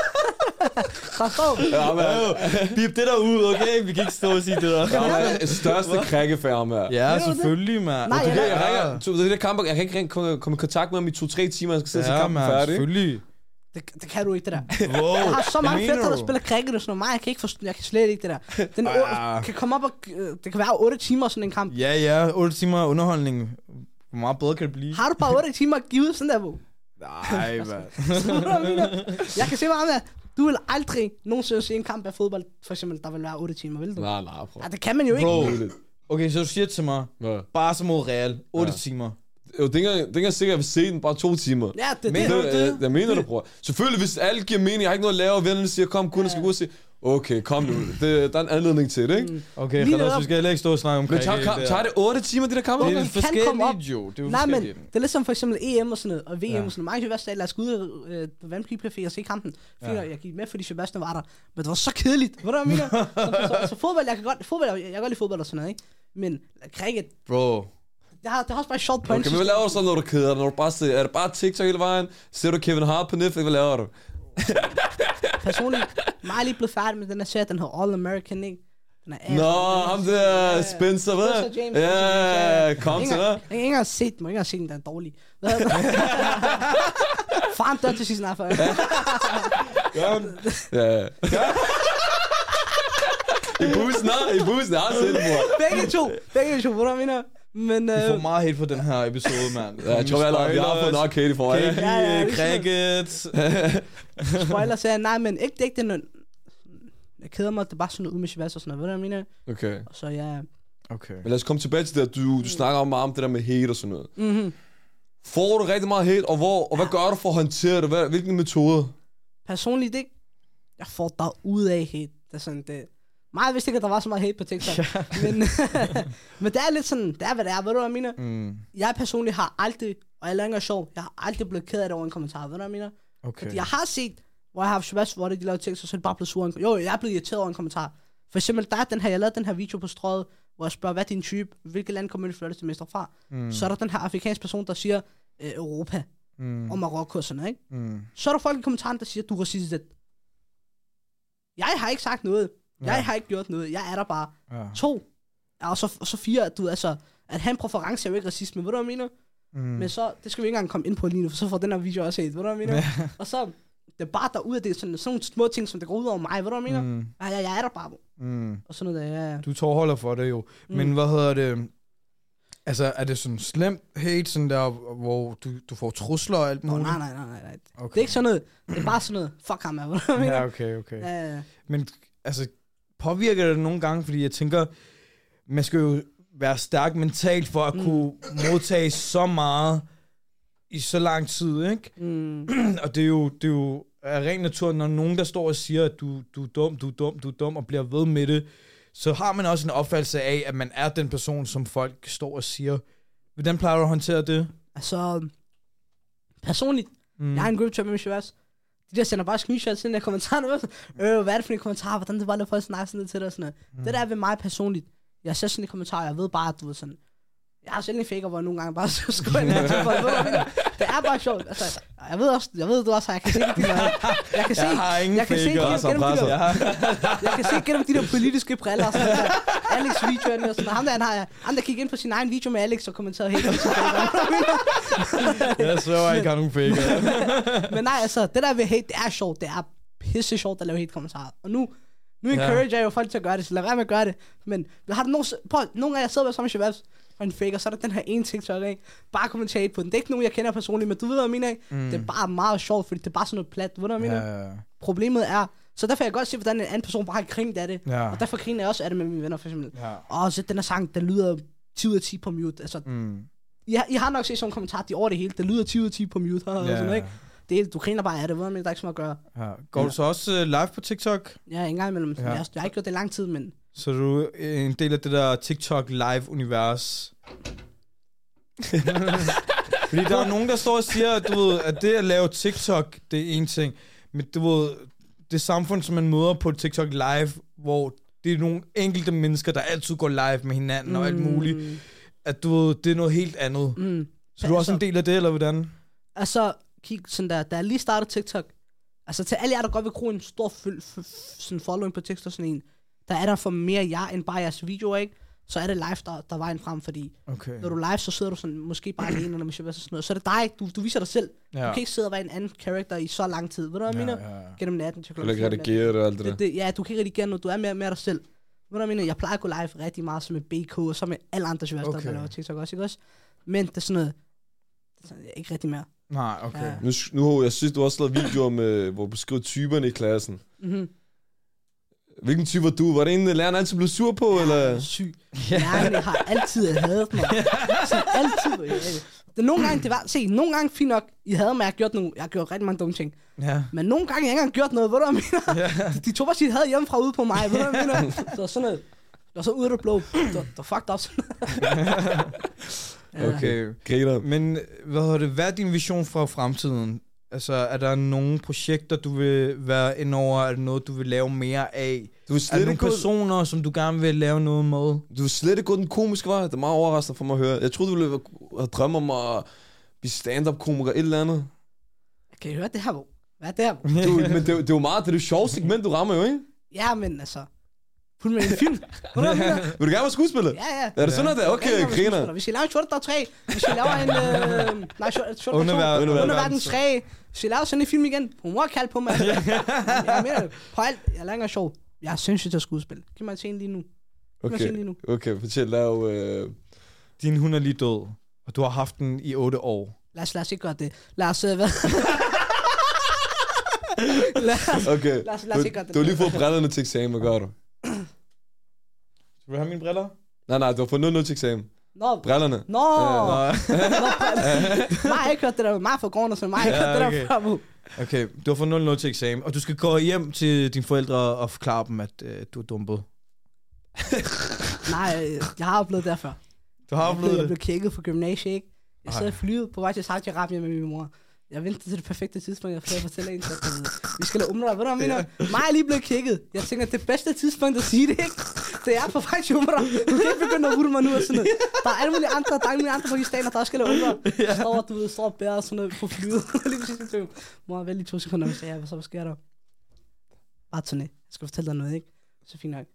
Speaker 4: Hvad
Speaker 3: ja, man,
Speaker 2: Bip det der ud, okay? Vi kan ikke stå og sige det der.
Speaker 3: ja, man, største krækkefærd, mand.
Speaker 2: Ja,
Speaker 4: det?
Speaker 2: selvfølgelig, mand.
Speaker 4: Nej,
Speaker 3: Okay,
Speaker 4: jeg-
Speaker 3: jeg, ringer, to, det der kamp, jeg kan ikke komme, komme i kontakt med ham i to-tre timer, jeg skal sidde til
Speaker 2: Ja,
Speaker 3: kampen
Speaker 2: mand,
Speaker 3: færdig.
Speaker 2: selvfølgelig.
Speaker 4: Det, det kan du ikke, det der.
Speaker 2: Wow.
Speaker 4: Jeg har så mange
Speaker 2: Hvad
Speaker 4: fætter, der spiller cricket og sådan noget. Mig, jeg kan ikke forstå, jeg kan slet ikke det der. Den
Speaker 2: Ah.
Speaker 4: kan komme op og, det kan være 8 timer sådan en kamp.
Speaker 2: Ja, ja. 8 timer underholdning. Hvor meget bedre kan det blive?
Speaker 4: Har du bare 8 timer at give sådan der på?
Speaker 2: Nej, mand. [LAUGHS]
Speaker 4: Hvad jeg kan se meget med, du vil aldrig nogensinde se en kamp af fodbold, for eksempel, der vil være 8 timer, vil du?
Speaker 3: Nej, nej, prøv.
Speaker 4: Ja, det kan man jo ikke.
Speaker 2: Bro. Okay, så du siger til mig,
Speaker 3: Hvad?
Speaker 2: Barca mod Real, 8
Speaker 3: Ja.
Speaker 2: timer.
Speaker 3: Jo, det er ikke engang- det er ikke engang sikkert, at jeg vil se den bare to timer.
Speaker 4: Ja, det er
Speaker 2: Men-
Speaker 4: det.
Speaker 3: Det,
Speaker 2: du
Speaker 3: jeg,
Speaker 2: det?
Speaker 3: jeg mener det, bror. Selvfølgelig, hvis alt giver mening, jeg har ikke noget at lave, og vennerne siger, kom, kun, skal gå og se. Okay, kom nu. Det, der er en anledning til det, ikke?
Speaker 2: Okay,
Speaker 4: Lige netop.
Speaker 2: vi skal heller ikke stå og snakke om
Speaker 3: Men tager,
Speaker 2: der.
Speaker 3: tager det 8 timer, de der kampe?
Speaker 2: Det er
Speaker 4: kan komme op.
Speaker 2: forskelligt, jo. Det er jo
Speaker 4: Nej, men
Speaker 2: forskelligt.
Speaker 4: det er ligesom for eksempel EM og sådan noget, og VM
Speaker 2: Ja.
Speaker 4: og sådan noget. Mange Sebastian, lad os gå ud øh, på Vandpigecafé og se kampen. Fint,
Speaker 2: Ja.
Speaker 4: ja. jeg gik med, fordi Sebastian var der. Men det var så kedeligt. Ved du, hvad jeg mener? [LAUGHS] så, så, så, fodbold, jeg kan godt, fodbold, jeg, jeg kan godt lide fodbold og sådan noget, ikke? Men cricket,
Speaker 2: Bro,
Speaker 4: det har, det har også bare short points.
Speaker 3: Okay, men hvad laver du så, når du keder dig? Når du bare ser, er det bare TikTok hele vejen? Ser du Kevin Hart på Netflix? Hvad laver du? [LAUGHS]
Speaker 4: Personligt, mig er lige blevet færdig med den her serie, den hedder All American, ikke?
Speaker 3: Nå, ham der Spencer, hvad? Ja, kom til
Speaker 4: Jeg engang- jeg har ikke engang set den, jeg har ikke set den, den er dårlig. Hvad? Faren dør til sidst snart, for
Speaker 3: Ja. I bussen, nej, i bussen. Jeg har set den.
Speaker 4: Begge to, begge to, hvad du mener? Men,
Speaker 2: vi får
Speaker 4: øh,
Speaker 2: meget hate for den her episode, mand.
Speaker 3: Ja, jeg tror, har, vi har fået nok hate for
Speaker 2: Kan
Speaker 3: det.
Speaker 2: ikke
Speaker 4: Ja, ja, det er
Speaker 2: cricket. [LAUGHS]
Speaker 4: spoiler sagde, nej, men ikke, det ikke den, jeg keder mig, det er bare sådan noget ud med Chivas og sådan noget, ved du, hvad jeg mener?
Speaker 3: Okay.
Speaker 4: Og så ja,
Speaker 2: Okay.
Speaker 3: Men lad os komme tilbage til det, at du, du snakker om meget om det der med hate og sådan noget.
Speaker 4: mm-hmm.
Speaker 3: Får du rigtig meget hate, og, hvor, og hvad gør du for at håndtere det? Hvad, hvilken metode?
Speaker 4: personligt ikke, jeg får der ud af hate, det er sådan, det, mig vidste ikke, at der var så meget hate på TikTok, men, [LAUGHS] men det er lidt sådan, det er, hvad det er, ved du, hvad jeg mener?
Speaker 2: Mm,
Speaker 4: Jeg personligt har aldrig, og jeg er længere sjov, jeg har aldrig blevet ked af det over en kommentar, ved du, hvad jeg mener?
Speaker 2: okay.
Speaker 4: Fordi jeg har set, hvor jeg har haft Shabazz, hvor det, de lavede tekster, så er det bare blevet sur. Jo, jeg er blevet irriteret over en kommentar. For eksempel, der er den her, jeg lavede den her video på strøget, hvor jeg spørger, hvad er din type? Hvilket land kommer du flotteste mester fra?
Speaker 2: Mm,
Speaker 4: Så er der den her afrikanske person, der siger øh, Europa
Speaker 2: mm,
Speaker 4: og Marokko og sådan noget, ikke?
Speaker 2: mm.
Speaker 4: Så er der folk i kommentaren, der siger, du er racist. Jeg har ikke sagt noget. Jeg
Speaker 2: Ja.
Speaker 4: har ikke gjort noget. Jeg er der bare.
Speaker 2: Ja.
Speaker 4: To. Og så, og så fire, at du altså, at have en præference er jo ikke racisme, ved du, hvad jeg mener?
Speaker 2: Mm.
Speaker 4: Men så, det skal vi ikke engang komme ind på lige nu, for så får den her video også set, ved du, hvad jeg mener?
Speaker 2: Ja.
Speaker 4: Og så, det er bare derude, det er sådan, sådan nogle små ting, som det går ud over mig, ved du, hvad jeg mener? Mm. Ja, ja, jeg er der bare,
Speaker 2: mm.
Speaker 4: og sådan noget der, ja, ja.
Speaker 2: Du tårholder for det jo. Mm. Men hvad hedder det? Altså, er det sådan slemt hate, sådan der, hvor du, du får trusler og alt
Speaker 4: Nå,
Speaker 2: muligt?
Speaker 4: nej, nej, nej, nej, nej. Det
Speaker 2: Okay.
Speaker 4: er ikke sådan noget, det er bare sådan noget, fuck ham, jeg, ved du, hvad jeg mener?
Speaker 2: Ja, okay, okay.
Speaker 4: Ja, ja.
Speaker 2: Men altså, påvirker det nogle gange? Fordi jeg tænker, man skal jo være stærk mentalt for at
Speaker 4: Mm.
Speaker 2: kunne modtage så meget i så lang tid, ikke?
Speaker 4: Mm. [CLEARS THROAT]
Speaker 2: Og det er jo, det er jo af ren natur, når nogen, der står og siger, at du, du er dum, du er dum, du er dum, og bliver ved med det, så har man også en opfattelse af, at man er den person, som folk står og siger. Hvordan plejer du at håndtere det?
Speaker 4: Altså, personligt,
Speaker 2: Mm.
Speaker 4: Jeg har en group chat med min. De der sender bare screenshots ind i kommentarerne. Øh, hvad er det for en kommentar? Hvordan det var, når folk snakker sådan noget til dig og sådan noget. Mm. Det der er ved mig personligt. Jeg ser sådan en kommentar, jeg ved bare, at du ved sådan... Jeg har selv en faker, hvor nogle gange bare [LAUGHS] så. Ved du, hvad jeg mener? Det er bare sjovt. Altså, jeg ved også, jeg ved du også, jeg kan se det. øjne. Jeg kan [LAUGHS] se,
Speaker 2: Jeg har ingen
Speaker 4: jeg kan se gennem,
Speaker 3: Presser,
Speaker 4: gennem, de der,
Speaker 2: Jeg
Speaker 4: kan se gennem de der politiske briller. og Sådan der. Alex video og sådan noget. Ham der, han har, ham der gik ind på sin egen video med Alex og kommenterede helt faker.
Speaker 2: jeg svær, jeg ikke har nogen faker.
Speaker 4: Men nej, altså, det der ved hate, det er sjovt. Det er pisse sjovt at lave hate kommentarer. Og nu, nu
Speaker 2: Ja.
Speaker 4: encourager jeg jo folk til at gøre det, så lad være med at gøre det. Men har nogen, prøv, nogle gange, jeg sidder med sammen med og en fake, og så er der den her ene TikTok, ikke? Bare kommentere på den. Det er ikke nogen, jeg kender personligt, men du ved, hvad jeg mener, ikke? Mm. Det er bare meget sjovt, fordi det er bare sådan noget plat. Ved du, hvad jeg mener?
Speaker 2: Ja, ja.
Speaker 4: Problemet er, Så derfor kan jeg godt se, hvordan en anden person bare har grint af det.
Speaker 2: Ja.
Speaker 4: Og derfor griner jeg også af det med mine venner, for eksempel.
Speaker 2: Ja.
Speaker 4: Åh, så den her sang, den lyder 10 ud af 10 på mute. Altså,
Speaker 2: Mm.
Speaker 4: I, har, I har nok set sådan en kommentar, de er over det hele. Det lyder 10 ud af 10 på mute. Og sådan, ikke? Det du griner bare af det, hvordan der er ikke så meget at gøre.
Speaker 2: ja. Går du så også uh, live på TikTok?
Speaker 4: Ja, en gang imellem.
Speaker 2: Ja.
Speaker 4: Ja. Jeg, jeg, har ikke gjort det i lang tid, men
Speaker 2: Så er du en del af det der TikTok live-univers? [LAUGHS] Fordi der er nogen, der står og siger, at, du ved, at det at lave TikTok, det er en ting. Men du ved, det samfund, som man møder på TikTok live, hvor det er nogle enkelte mennesker, der altid går live med hinanden og alt muligt, at du ved, det er noget helt andet.
Speaker 4: Mm.
Speaker 2: Så du er også en
Speaker 4: Altså-
Speaker 2: del af det, eller hvordan?
Speaker 4: Altså, kig sådan der, da jeg lige startede TikTok, altså til alle jer, der godt vil bruge en stor føl, f, f, sådan following på TikTok, sådan en, der er der for mere jer end bare jeres videoer, ikke? Så er det live, der, der er vejen frem, fordi
Speaker 2: Okay.
Speaker 4: når du er live, så sidder du sådan, måske bare alene, eller måske sådan noget. Så er det dig, du, du viser dig selv.
Speaker 2: Ja.
Speaker 4: Du kan ikke sidde og være en anden karakter i så lang tid. Ved du, hvad jeg
Speaker 2: ja,
Speaker 4: mener?
Speaker 2: ja, ja.
Speaker 4: Gennem natten til
Speaker 3: Eller
Speaker 4: klokken
Speaker 3: ikke
Speaker 4: om natten.
Speaker 3: redigere det alt det
Speaker 4: det, det, ja, du kan ikke redigere noget. Du er mere, mere dig selv. Ved du, hvad jeg mener? Jeg plejer at gå live rigtig meget som med BK, og så med alle andre
Speaker 2: Okay.
Speaker 4: okay. der laver TikTok også, ikke også? Men det er sådan noget, det er sådan, ikke rigtig mere.
Speaker 2: Nej, okay.
Speaker 4: Ja.
Speaker 3: Nu, nu, jeg synes, du har også lavet videoer, med, hvor du beskriver typerne i klassen.
Speaker 4: Mm-hmm.
Speaker 3: Hvilken type var du? Var det en, læreren altid blev sur på, eller?
Speaker 4: Syg. Lærerne har altid hadet mig. Sådan altid. Ja, det nogle gange, det var, se, nogle gange fint nok, I havde mig, jeg har gjort nogle, jeg har gjort rigtig mange dumme ting.
Speaker 2: Ja.
Speaker 4: Men nogle gange, jeg ikke engang gjort noget, ved du, hvad jeg mener? De, de tog bare sit had hjemmefra ude på mig, ved du, hvad jeg mener? [LAUGHS] Så sådan noget. Og så ud af det blå. Du, du fucked up. Sådan. [LAUGHS]
Speaker 2: Okay.
Speaker 3: Griner.
Speaker 2: Men hvad, hedder det, hvad er din vision for fremtiden? Altså, er der nogle projekter, du vil være ind over? Er det noget, du vil lave mere af?
Speaker 3: Du vil
Speaker 2: Er der
Speaker 3: slet
Speaker 2: nogle
Speaker 3: ikke gå,
Speaker 2: personer, som du gerne vil lave noget med?
Speaker 3: du vil slet ikke gå den komiske vej. Det er meget overraskende for mig at høre. Jeg troede, du ville have drømme om at blive stand-up-komiker et eller andet.
Speaker 4: Kan I høre det her? Hvad er det her?
Speaker 3: Du, men det, er jo- det er jo meget, det er det sjove segment, du rammer jo, ikke?
Speaker 4: Ja, men altså... Put med i en film. Hvad jeg mener?
Speaker 3: Vil du gerne være skuespiller?
Speaker 4: Ja, ja.
Speaker 3: Er det sådan, at det er? Okay, griner.
Speaker 4: Hvis vi laver en short, der er tre. Hvis vi laver en... Øh, [LAUGHS] nej, short, short
Speaker 2: Underver-
Speaker 4: under,
Speaker 2: underverden-
Speaker 4: verden tre. Hvis vi laver sådan en film igen. Hun må kalde på mig. jeg mener det. På alt. Jeg er længere sjov. Jeg er sindssygt til at skuespille. Giv mig en scene lige nu. Giv mig en
Speaker 3: Okay,
Speaker 4: lige nu.
Speaker 3: okay fortæl, lav... Øh...
Speaker 2: Din hund er lige død, og du har haft den i 8 år.
Speaker 4: Lad os, lad os ikke gøre det. Lad os... Øh, hvad? [LAUGHS] lad os,
Speaker 3: Okay,
Speaker 4: lad os, lad os ikke gøre
Speaker 3: du,
Speaker 4: det.
Speaker 3: du har lige fået brillerne til eksamen, hvad gør du? [CLEARS THROAT]
Speaker 2: Skal du have mine briller?
Speaker 3: Nej, nej, du har fået 0 til eksamen.
Speaker 4: Nå,
Speaker 3: Brillerne.
Speaker 4: Nå,
Speaker 3: Ja.
Speaker 4: Nå, [LAUGHS] mig har ikke hørt det der. Mig for gården, så mig har ikke
Speaker 2: Ja,
Speaker 4: hørt det
Speaker 2: okay.
Speaker 4: der før. Bo.
Speaker 2: Okay, du har fået 0-0 til eksamen, og du skal gå hjem til dine forældre og forklare dem, at øh, du er dumpet. [LAUGHS]
Speaker 4: Nej, jeg har oplevet det før.
Speaker 2: Du har
Speaker 4: Jeg blev,
Speaker 2: oplevet
Speaker 4: jeg
Speaker 2: det?
Speaker 4: blev kækket på gymnasiet, ikke? Jeg sad i flyet på vej til Saudi-Arabien med min mor. Jeg ventede til det perfekte tidspunkt, jeg får fortælle en ud. [LAUGHS] Vi skal lade umrah. Ved du, hvad jeg mener? Mig er lige blevet kækket. Jeg tænker, det bedste tidspunkt at sige det, ikke? Det er på vej til umrah. Du kan ikke begynde at mig nu og sådan noget. Der er alle mulige andre, der er alle mulige andre pakistaner, der også skal lade umrah. Jeg står, du ved, står og bærer sådan noget på flyet. [LAUGHS] lige præcis, jeg tænker, mor, vent lige to sekunder, så ja, hvad så, hvad sker der? Bare Tony, jeg skal fortælle dig noget, ikke? Så fint nok.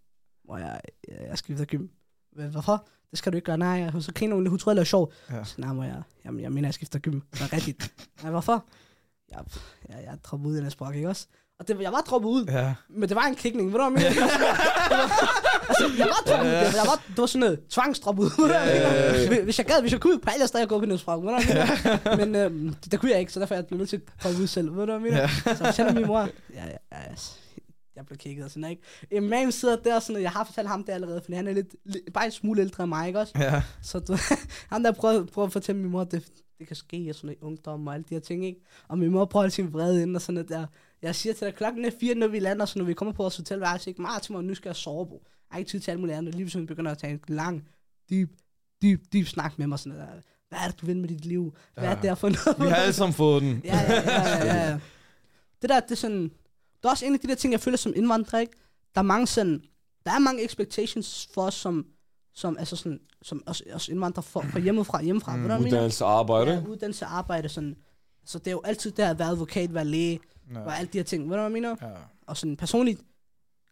Speaker 4: Mor, jeg, jeg, jeg skal videre gym. "Hvad- Hvorfor? Det skal du ikke gøre. Nej, hun så griner hun, hun troede, jeg lavede sjov.
Speaker 2: Ja.
Speaker 4: Så nej, må jeg, jamen, jeg mener, jeg skifter gym. Det er rigtigt. [LAUGHS] Nej, hvorfor? Jeg, jeg, jeg er droppet ud i den sprog, ikke også? Og det, jeg var droppet ud,
Speaker 2: Ja.
Speaker 4: men det var en kikning, ved du hvad jeg mener? [LAUGHS] altså, jeg var droppet ud, det, jeg var, det var sådan noget tvangsdroppet ud. jeg
Speaker 3: Ja, ja, ja.
Speaker 4: Hvis jeg gad, hvis jeg kunne, på alle steder gå på den sprog, ved du hvad jeg mener? Men øhm, det, det, kunne jeg ikke, så derfor er jeg blevet nødt til at droppe ud selv, ved du hvad jeg mener? Så jeg sender min mor, ja, ja, ja, jeg blev kigget og sådan, ikke? Imam sidder der sådan, jeg har fortalt ham det allerede, fordi han er lidt, lidt bare en smule ældre end mig, ikke også?
Speaker 2: Ja.
Speaker 4: Så du, [LAUGHS] han der prøver, prøver at fortælle min mor, at det, det kan ske og sådan noget ungdom og alle de her ting, ikke? Og min mor prøver at holde sin vrede ind og sådan noget der. Jeg siger til dig, klokken er fire, når vi lander, så når vi kommer på vores hotelværelse, ikke? Martin, nu skal jeg sove, bro. Jeg har ikke tid til alt muligt andet. Lige hun begynder at tage en lang, dyb, dyb, dyb snak med mig sådan der. Hvad er det, du vil med dit liv? Hvad er
Speaker 2: Ja.
Speaker 4: det der for noget?
Speaker 2: Vi har alle sammen fået den.
Speaker 4: Ja, ja, ja, ja, ja. [LAUGHS] Det der, det er sådan... Det er også en af de der ting, jeg føler som indvandrer, ikke? Der er mange sådan... Der er mange expectations for os som... Som, altså sådan, som os, os indvandrere for, for hjemmefra, hjemmefra. Mm, hvad mener?
Speaker 3: Uddannelse arbejde.
Speaker 4: Ja, uddannelse arbejde, sådan. Så det er jo altid der at være advokat, være læge,
Speaker 2: Ja.
Speaker 4: og alle de her ting. Ved du, hvad jeg mener?
Speaker 2: Ja.
Speaker 4: Og sådan personligt,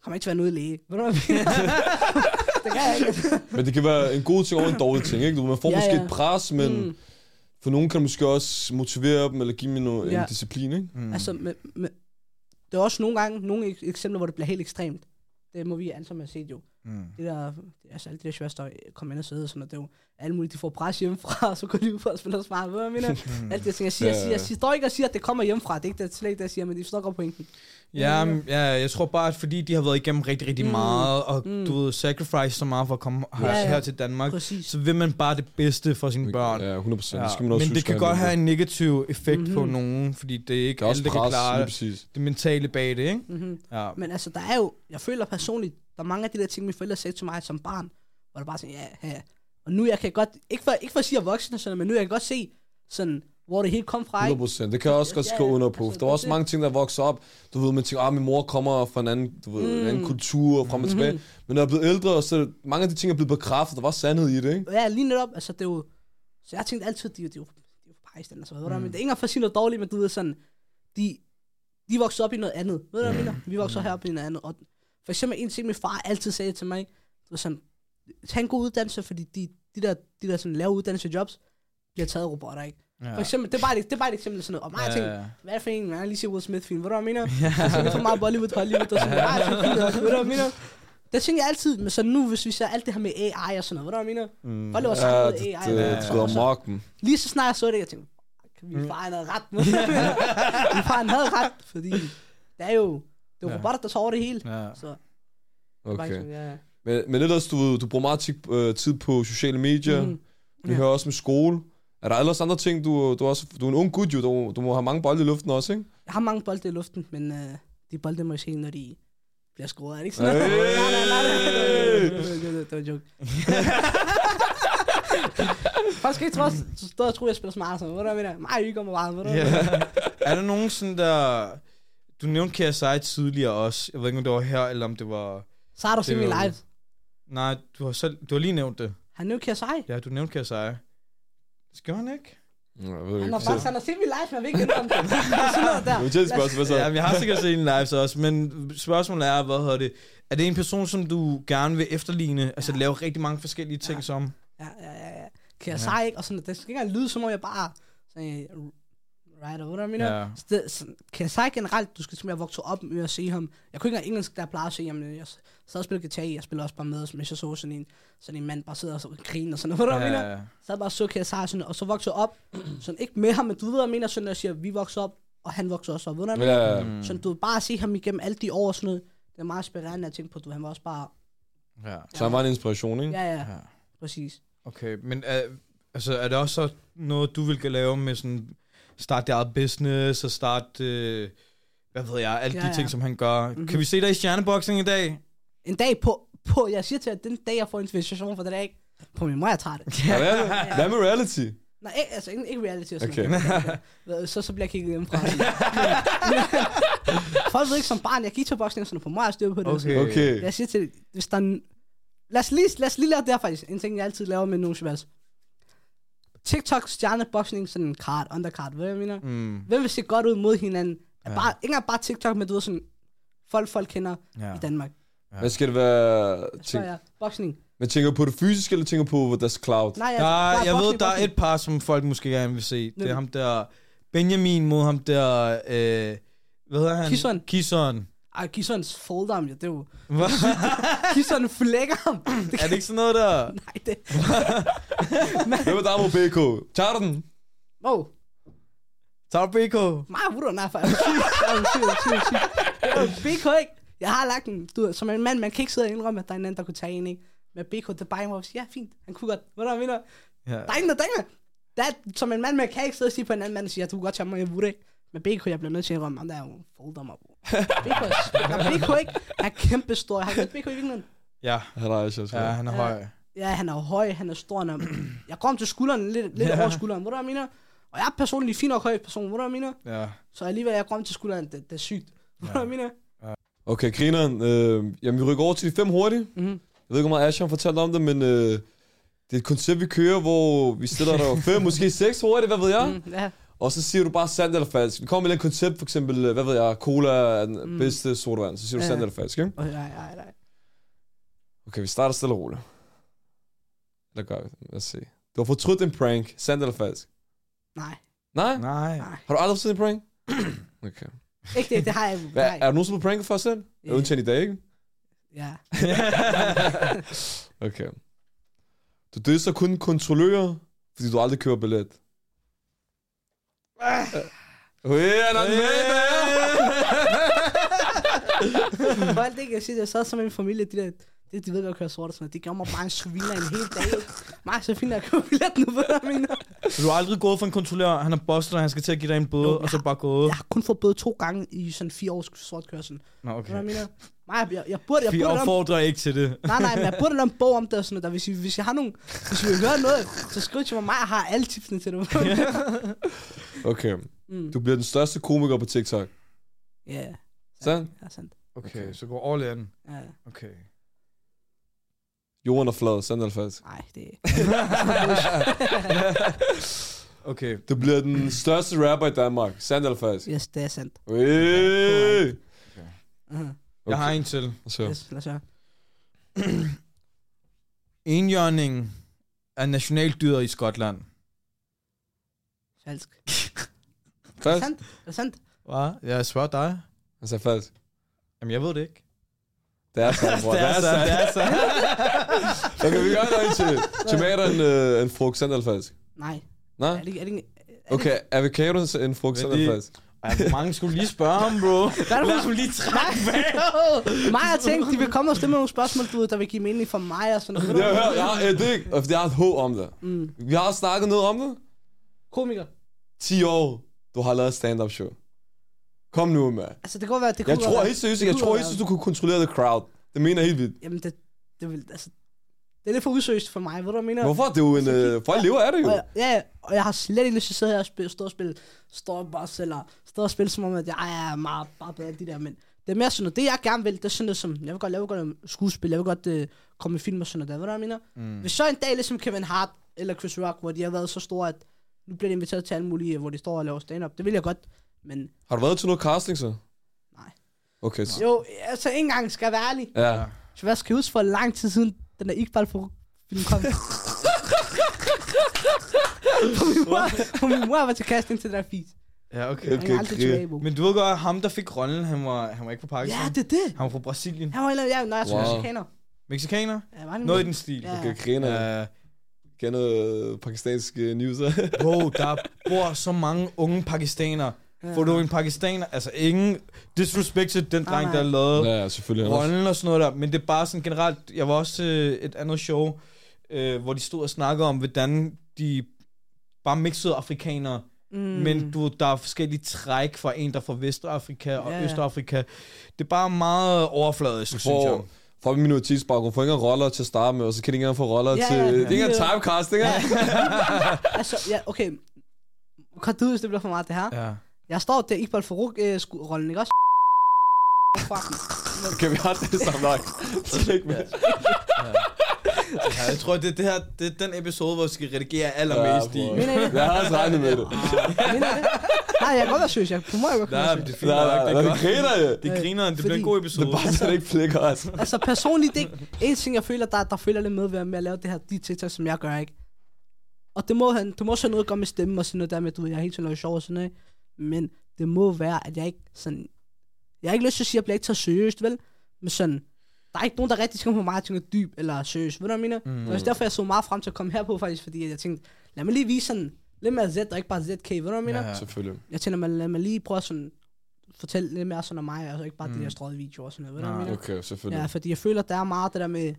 Speaker 4: kommer ikke til at være noget læge. Ved du, hvad jeg mener? [LAUGHS] det kan jeg ikke.
Speaker 3: Men det kan være en god ting og en dårlig ting, ikke? Du, man får
Speaker 4: Ja,
Speaker 3: måske
Speaker 4: ja.
Speaker 3: et pres, men
Speaker 4: Mm.
Speaker 3: for nogen kan det måske også motivere dem, eller give dem noget,
Speaker 4: Ja.
Speaker 3: en disciplin, ikke?
Speaker 2: Mm.
Speaker 4: Altså, med, med, det er også nogle gange, nogle eksempler, hvor det bliver helt ekstremt. Det må vi alle sammen have set jo.
Speaker 2: Mm.
Speaker 4: Det der, altså alle de der shows, der kommer ind og sidder og sådan noget, det er jo alle mulige, de får pres hjemmefra, og [LAUGHS] så går de ud for at spille smart. Ved du, hvad jeg mener? Alt det ting, jeg siger, jeg, siger, jeg siger, står ikke og siger, at det kommer hjemmefra. Det er ikke det, slet ikke det, jeg siger, men de forstår godt pointen.
Speaker 2: Ja, men, ja, jeg tror bare, at fordi de har været igennem rigtig, rigtig
Speaker 4: Mm.
Speaker 2: meget, og
Speaker 4: Mm.
Speaker 2: du ved, sacrifice så meget for at komme her,
Speaker 4: Ja, ja.
Speaker 2: her til Danmark,
Speaker 4: Præcis.
Speaker 2: så vil man bare det bedste for sine børn.
Speaker 3: Ja, 100 procent.
Speaker 2: Ja,
Speaker 3: Det skal man også
Speaker 2: men det kan godt have en negativ effekt mm-hmm. på
Speaker 4: Mhm.
Speaker 2: nogen, fordi det er ikke
Speaker 3: Det er også
Speaker 2: alle, der kan klare det mentale bag det, ikke?
Speaker 4: Mm-hmm.
Speaker 2: Ja.
Speaker 4: Men altså, der er jo, jeg føler personligt, der er mange af de der ting, mine forældre sagde til mig som barn, hvor der bare sådan, ja, ja. Og nu jeg kan godt, ikke for, ikke for at sige, at er og sådan, men nu jeg kan godt se, sådan, hvor det helt kom fra,
Speaker 3: 100
Speaker 4: ikke?
Speaker 3: procent. Det kan jeg også godt skrive
Speaker 4: ja,
Speaker 3: under på.
Speaker 4: altså,
Speaker 3: Der var også
Speaker 4: det-
Speaker 3: mange ting, der vokser op. Du ved, man tænker, ah, min mor kommer fra en anden, du ved, en anden
Speaker 4: Mm.
Speaker 3: kultur, og frem og tilbage.
Speaker 4: Mhm.
Speaker 3: Men når jeg er blevet ældre, så mange af de ting er blevet bekræftet. Der var sandhed i det, ikke?
Speaker 4: Ja, lige netop, altså det er jo, så jeg tænkte altid, de, de, de, de er jo fra Pakistan, altså, ved du, hvad, men det er ikke engang for at sige noget dårligt, men du ved sådan, de, de voksede op i noget andet, ved du, hvad jeg mener? Vi voksede herop i noget andet, og for eksempel en ting, min far altid sagde til mig, det var sådan, tag en god uddannelse, fordi de, de der, de der sådan lave uddannelsesjobs, bliver taget af robotter, ikke?
Speaker 2: Ja.
Speaker 4: For eksempel, det er bare, et- det er bare et eksempel sådan noget, og mig, jeg tænkte,
Speaker 2: Ja, ja.
Speaker 4: hvad er det for en, man har lige set Will Smith film, ved du, hvad jeg mener? [LAUGHS] Altså, det er for meget Bollywood, Hollywood, og sådan noget, det fint, og- ved du, hvad jeg mener? Det tænker jeg altid, men så nu, hvis vi ser alt det her med AI og sådan noget, ved du, hvad jeg mener?
Speaker 2: Mm.
Speaker 4: Laver
Speaker 3: Ja,
Speaker 4: sammen
Speaker 3: det,
Speaker 4: med
Speaker 3: det,
Speaker 4: AI.
Speaker 3: det,
Speaker 2: Ja,
Speaker 3: det
Speaker 2: ja.
Speaker 3: skrider
Speaker 4: Og så-
Speaker 3: mok dem.
Speaker 4: Lige så snart jeg så det, jeg tænkte, min far han havde ret. [LAUGHS] min far han havde ret, fordi det er jo, det jo
Speaker 2: Ja.
Speaker 4: robotter, der tager over det hele.
Speaker 2: Ja.
Speaker 4: Så,
Speaker 3: Okay.
Speaker 4: sådan, ja.
Speaker 3: Men, men ellers, du, du bruger meget tid, øh, tid på sociale medier.
Speaker 4: Mhm.
Speaker 3: Vi
Speaker 4: Ja.
Speaker 3: hører også med skole. Er der ellers andre ting, du, du, er også, du er en ung gut jo, du, du må have mange bolde i luften også, ikke?
Speaker 4: Jeg har mange bolde i luften, men uh, de bolde må jeg se, når de bliver skruet. Er det ikke sådan?
Speaker 3: Hey! [LAUGHS]
Speaker 4: nej, nej, nej, det var- var- var en joke. [LAUGHS] Folk skal ikke tro, så stå og tro, at jeg spiller smart. Sådan. Hvad der med det? Mig hygger mig meget. Hvad der
Speaker 2: Ja. er der nogen sådan der... Du nævnte KSI tidligere også. Jeg ved ikke, om det var her, eller om det var...
Speaker 4: Så har du set
Speaker 2: var-
Speaker 4: live.
Speaker 2: Nej, du har, selv, du har lige nævnt det.
Speaker 4: Han nævnte KSI.
Speaker 2: Ja, du nævnte KSI. Skal han ikke?
Speaker 3: Jeg ved
Speaker 4: Han
Speaker 3: ikke.
Speaker 4: har faktisk han har set min live, men jeg vil ikke indrømme det. [LAUGHS] Det er
Speaker 3: spørgsmål, så?
Speaker 2: Ja, jeg har sikkert set en live så også, men spørgsmålet er, hvad hedder det? Er det en person, som du gerne vil efterligne? Altså lave rigtig mange forskellige ting
Speaker 4: Ja.
Speaker 2: som?
Speaker 4: Ja, ja, ja, ja. Kan jeg sige ikke? Og sådan, det skal ikke engang lyde, som om jeg bare... Sådan, right, hvad der mener?
Speaker 2: Ja.
Speaker 4: Så det, kan jeg sige generelt, du skal simpelthen vokse op med at se ham. Jeg kunne ikke engang engelsk, der plejer at se ham. Jeg sad og spillede guitar, jeg spiller også bare med, hvis jeg så sådan en, sådan en mand bare sidder og så griner og sådan noget, hvad der mener?
Speaker 2: Ja,
Speaker 4: Så bare så kan jeg sige sådan, og så vokser op, [CLEARS THROAT] sådan ikke med ham, men du ved, hvad jeg mener, sådan, at jeg siger, vi vokser op, og han vokser også op, ved du, hvad?
Speaker 3: Ja,
Speaker 2: Mm.
Speaker 4: Sådan, du bare at se ham igennem alle de år og sådan noget, det er meget inspirerende at tænke på, du, han var også bare,
Speaker 2: ja.
Speaker 3: så han var en inspiration, ikke?
Speaker 4: ja, ja,
Speaker 2: ja.
Speaker 4: præcis.
Speaker 2: Okay, men er, altså, er det også så noget, du vil lave med sådan, starte dit eget business og starte, øh, hvad ved jeg, alle
Speaker 4: Ja,
Speaker 2: de
Speaker 4: ja.
Speaker 2: ting, som han gør.
Speaker 4: Mhm.
Speaker 2: Kan vi se dig i stjerneboxing i dag?
Speaker 4: En dag på, på, jeg siger til at den dag, jeg får inspiration for det dag, på min mor, jeg tager det.
Speaker 3: Ja, hvad, er det? hvad med reality?
Speaker 4: Nej, ikke, altså ikke, ikke reality og sådan
Speaker 3: Okay.
Speaker 4: noget. Så, så bliver jeg kigget hjemmefra. [LAUGHS] Folk ved ikke som barn, jeg gik til boksning noget, på mig er styr på det.
Speaker 2: Okay.
Speaker 3: Okay.
Speaker 4: Jeg siger til, hvis der er en- lad os lige, lad os lige lave det her faktisk. En ting, jeg altid laver med nogle shabazz. TikTok, stjerneboksning, sådan en card, undercard, hvad jeg mener.
Speaker 2: Mm,
Speaker 4: Hvem vil se godt ud mod hinanden?
Speaker 2: Ja.
Speaker 4: Ja. Bare, ikke engang bare TikTok, men du ved sådan, folk, folk kender
Speaker 2: ja.
Speaker 4: ja. i Danmark.
Speaker 3: Hvad skal det være? Tænk,
Speaker 4: ja, boksning.
Speaker 3: men tænker du på det fysiske, eller tænker du på deres cloud?
Speaker 4: Nej,
Speaker 2: Der,
Speaker 4: bare
Speaker 2: jeg ved,
Speaker 4: boksning,
Speaker 2: der er et par, som folk måske gerne vil se. Det er ham der, Benjamin mod ham der, øh, hvad hedder han?
Speaker 4: Kison.
Speaker 2: Kison.
Speaker 4: Ej, Kisons folder ham, ja, det er jo... Kison flækker ham. Det
Speaker 2: er det ikke sådan noget der? [LAUGHS]
Speaker 4: Nej, det...
Speaker 3: Hvem er der mod BK? Tager den?
Speaker 4: Wow.
Speaker 2: Tager BK?
Speaker 4: Mig nej, for jeg er syg. BK, ikke? Jeg har lagt en, du som en mand, man kan ikke sidde og indrømme, at der er en anden, der kunne tage en, ikke? Men BK, det bare hvor siger, ja, fint, han kunne godt. Hvad der mener?
Speaker 2: Ja.
Speaker 4: Der er ingen, der er, som en mand, man kan ikke sidde og sige på en anden mand og sige, at du kunne godt tage mig, jeg burde ikke. Men BK, jeg bliver nødt til at indrømme, ham der er jo folder mig, [LAUGHS] bro. BK, er, BK ikke? Han er kæmpe stor. Han er BK i virkeligheden.
Speaker 2: Ja,
Speaker 3: Han er også,
Speaker 2: ja han er
Speaker 4: Ja.
Speaker 2: høj.
Speaker 4: Ja, han er høj, han er stor. Han er, jeg kom til skulderen, lidt, lidt over skulderen, ved du, jeg mener? Og jeg er personligt fin nok høj person, ved du, jeg mener?
Speaker 2: Ja.
Speaker 4: Så alligevel, jeg kom til skulderen, det, det er sygt. Ved du, jeg mener?
Speaker 3: Okay, grineren. Øh, jamen, vi rykker over til de fem hurtige.
Speaker 4: Mhm.
Speaker 3: Jeg ved ikke, hvor meget Asher har fortalt om det, men øh, det er et koncept, vi kører, hvor vi stiller der [LAUGHS] fem, måske seks hurtigt, hvad ved jeg?
Speaker 4: Mm, ja.
Speaker 3: Og så siger du bare sandt eller falsk. Vi kommer med et koncept, for eksempel, øh, hvad ved jeg, cola er den
Speaker 4: Mm.
Speaker 3: bedste sodavand. Så siger du
Speaker 4: Ja.
Speaker 3: sandt eller falsk, ikke?
Speaker 4: Oh, nej, nej, nej.
Speaker 3: Okay, vi starter stille og roligt. Eller gør vi det? Lad os se. Du har fortrudt en prank. Sandt eller falsk?
Speaker 4: Nej,
Speaker 3: Nej?
Speaker 2: Nej.
Speaker 3: Har du aldrig fortrudt en prank? [CLEARS THROAT] Okay.
Speaker 4: Ikke det, det har jeg.
Speaker 3: Hvad, er du nogensinde på pranket for selv?
Speaker 4: Ja.
Speaker 3: Undtagen i dag, ikke?
Speaker 4: Ja. [LAUGHS]
Speaker 3: Okay. Du disser kun kontrollører, fordi du aldrig køber billet. Er en med der?
Speaker 4: For alt det, kan jeg sige, jeg sad sammen med min familie, de der, det, de ved, at køre sort og sådan noget. De gjorde mig bare en sviner en hel dag. Mig så fint at købe billet nu, hvad jeg mener.
Speaker 2: Så du har aldrig gået for en kontrollør, han har bustet dig, han skal til at give dig en bøde,
Speaker 4: Jo,
Speaker 2: og så
Speaker 4: jeg-
Speaker 2: bare gået.
Speaker 4: Jeg har kun fået bøde to gange i sådan fire års sort kørsel.
Speaker 2: Nå, okay.
Speaker 4: hvad jeg mener? Mig, jeg, jeg, burde, jeg
Speaker 2: Vi
Speaker 4: burde en-
Speaker 2: opfordrer ikke til det.
Speaker 4: Nej, nej, men jeg burde lave en bog om det og sådan noget. Der, hvis, I, hvis jeg har nogen, hvis I vil høre noget, så skriv til mig. Mig, jeg har alle tipsene til det. [LAUGHS] [LAUGHS]
Speaker 3: Okay.
Speaker 4: mm.
Speaker 3: Du bliver den største komiker på TikTok.
Speaker 4: Ja, yeah.
Speaker 3: Sandt?
Speaker 4: Ja, sandt.
Speaker 2: Okay, så gå all in.
Speaker 4: Ja.
Speaker 2: Okay.
Speaker 3: Jorden er flad, sandt eller falsk?
Speaker 4: Nej, det [LAUGHS]
Speaker 2: Okay.
Speaker 3: Du bliver den største rapper i Danmark, sandt eller falsk?
Speaker 4: yes, det er sandt.
Speaker 3: Ui.
Speaker 4: Uh-huh.
Speaker 2: Jeg har en til.
Speaker 3: Så.
Speaker 4: Yes, lad os høre. [CLEARS THROAT]
Speaker 2: Enhjørning er nationaldyret i Skotland. [LAUGHS]
Speaker 4: Falsk. Er
Speaker 3: Falsk?
Speaker 4: det sandt? Er det sandt?
Speaker 2: Hvad? Jeg spørger dig.
Speaker 3: Han sagde falsk.
Speaker 2: Jamen, jeg ved det ikke.
Speaker 3: Det er sandt, bror. [LAUGHS]
Speaker 2: det er det er så. [LAUGHS]
Speaker 3: Okay, vi gør noget til. Tomater er en, øh, en frugt, sandt eller falsk?
Speaker 4: Nej.
Speaker 3: Nej?
Speaker 4: Er det, ikke- er det, ikke- er
Speaker 3: Okay, avocado er en frugt, sandt eller
Speaker 2: Fordi-
Speaker 3: falsk?
Speaker 2: Ej, hvor mange skulle lige spørge ham, bro?
Speaker 4: Hvad er det
Speaker 2: Lad os lige trække vejret.
Speaker 4: Mig har tænkt, de vil komme og stille med nogle spørgsmål, du ved, der vil give mening for mig og sådan noget.
Speaker 3: Jeg har hørt, jeg har, øh, det er ikke, jeg har et håb om det.
Speaker 4: Mm.
Speaker 3: Vi har snakket noget om det.
Speaker 4: Komiker.
Speaker 3: 10 år, du har lavet stand-up show. Kom nu, mand.
Speaker 4: Altså, det kan godt være, det
Speaker 3: Jeg
Speaker 4: kunne
Speaker 3: tror
Speaker 4: være-
Speaker 3: helt seriøst, jeg tror helt seriøst, du kunne kontrollere the crowd. Det mener jeg helt vildt.
Speaker 4: Jamen, det, det vil, altså... Det er lidt for usøst for mig, ved du, hvad jeg mener?
Speaker 3: Hvorfor? Det er jo en... Øh, folk lever af det jo.
Speaker 4: Og jeg, ja, og jeg har slet ikke lyst til at sidde her og spille, stå og spille Starbucks, eller stå og spille som om, at jeg er meget bare bedre end de der, men det er mere sådan noget, det jeg gerne vil, det er sådan noget som, jeg vil godt lave godt skuespil, jeg vil godt uh, komme i film og sådan noget der, ved du, hvad jeg mener? Mm. Hvis så en dag, ligesom Kevin Hart eller Chris Rock, hvor de har været så store, at nu bliver de inviteret til alle mulige, hvor de står og laver stand-up, det vil jeg godt, men
Speaker 3: Har du været til noget casting så?
Speaker 4: Nej.
Speaker 3: Okay. så-
Speaker 4: jo, altså en gang skal jeg være ærlig.
Speaker 3: Ja.
Speaker 4: Så hvad skal jeg huske for lang tid siden, den der Iqbal for film kom. [LAUGHS] for min mor, for min mor var til casting til den der fis.
Speaker 2: Ja, okay.
Speaker 3: Okay,
Speaker 4: er bro.
Speaker 2: Men du ved godt, ham der fik rollen, han var, han var ikke fra Pakistan.
Speaker 4: Ja, det er det.
Speaker 2: Han var fra Brasilien.
Speaker 4: Han var eller ja, når jeg
Speaker 3: Wow.
Speaker 4: wow. mexikaner.
Speaker 2: Mexikaner?
Speaker 4: Ja, var
Speaker 2: Noget i den stil.
Speaker 4: Ja.
Speaker 3: Okay, griner.
Speaker 2: Ja.
Speaker 3: Kender øh, pakistanske news.
Speaker 2: Bro, [LAUGHS] der bor så mange unge pakistanere.
Speaker 4: Ja.
Speaker 2: Får du en pakistaner, altså ingen disrespect til den dreng,
Speaker 4: nej.
Speaker 2: der lavede
Speaker 3: ja, selvfølgelig.
Speaker 2: rollen og sådan noget der, men det er bare sådan generelt, jeg var også til et andet show, øh, hvor de stod og snakkede om, hvordan de bare mixede afrikanere,
Speaker 4: Mm.
Speaker 2: men du, der er forskellige træk fra en, der er fra Vestafrika og
Speaker 4: Ja.
Speaker 2: Østafrika. Det er bare meget overfladisk, synes jeg.
Speaker 3: Får, en minoritetsbaggrund, får ikke engang roller til at starte med, og så kan de ikke engang få roller
Speaker 4: Ja,
Speaker 3: til...
Speaker 4: ja,
Speaker 3: Det er
Speaker 4: ja.
Speaker 3: ikke engang typecasting, ja. [LAUGHS]
Speaker 4: altså, ja, okay. Kan du, hvis det bliver for meget, det her?
Speaker 2: Ja.
Speaker 4: Jeg står der Iqbal Farouk øh, ikke også?
Speaker 3: Okay, vi har det sammen nok. Slet ikke med.
Speaker 2: ja, jeg tror, det er, det her, det er den episode, hvor vi skal redigere allermest
Speaker 3: Ja,
Speaker 2: i.
Speaker 3: Jeg har også regnet med det.
Speaker 4: Ah, mener det? Nej, jeg kan godt være seriøs. Jeg må jeg godt kunne
Speaker 2: Nej, men det er fint
Speaker 3: Nej, nej,
Speaker 2: Det
Speaker 3: nej,
Speaker 2: er
Speaker 3: det
Speaker 2: godt.
Speaker 3: griner jeg.
Speaker 2: Det griner, det bliver en god
Speaker 3: Det
Speaker 2: episode.
Speaker 3: er bare så, det ikke flikker os.
Speaker 4: Altså personligt, det er ikke en ting, jeg føler, der, der føler lidt med ved, med at lave det her, de TikTok, som jeg gør, ikke? Og det må, han, det må også have noget at gøre med stemme og sådan noget der med, du ved, jeg er helt sådan noget sjov og sådan noget. Men det må være, at jeg ikke sådan... Jeg har ikke lyst til at sige, at jeg bliver ikke taget seriøst, vel? Men sådan... Der er ikke nogen, der rigtig skal på mig og tænker dyb eller seriøs. Ved du, hvad jeg mener? Mm. Det var også derfor, jeg så meget frem til at komme herpå, faktisk. Fordi jeg tænkte, lad mig lige vise sådan lidt mere Z, og ikke bare ZK. Ved du, hvad jeg mener?
Speaker 2: Ja.
Speaker 3: Selvfølgelig.
Speaker 4: Jeg tænker, lad mig lige prøve at sådan fortælle lidt mere sådan om mig, og ikke bare mm. de der strøget videoer og sådan noget. Ved du, hvad jeg
Speaker 2: Nej.
Speaker 4: mener?
Speaker 3: Okay, selvfølgelig.
Speaker 4: Ja, fordi jeg føler, der er meget det der med...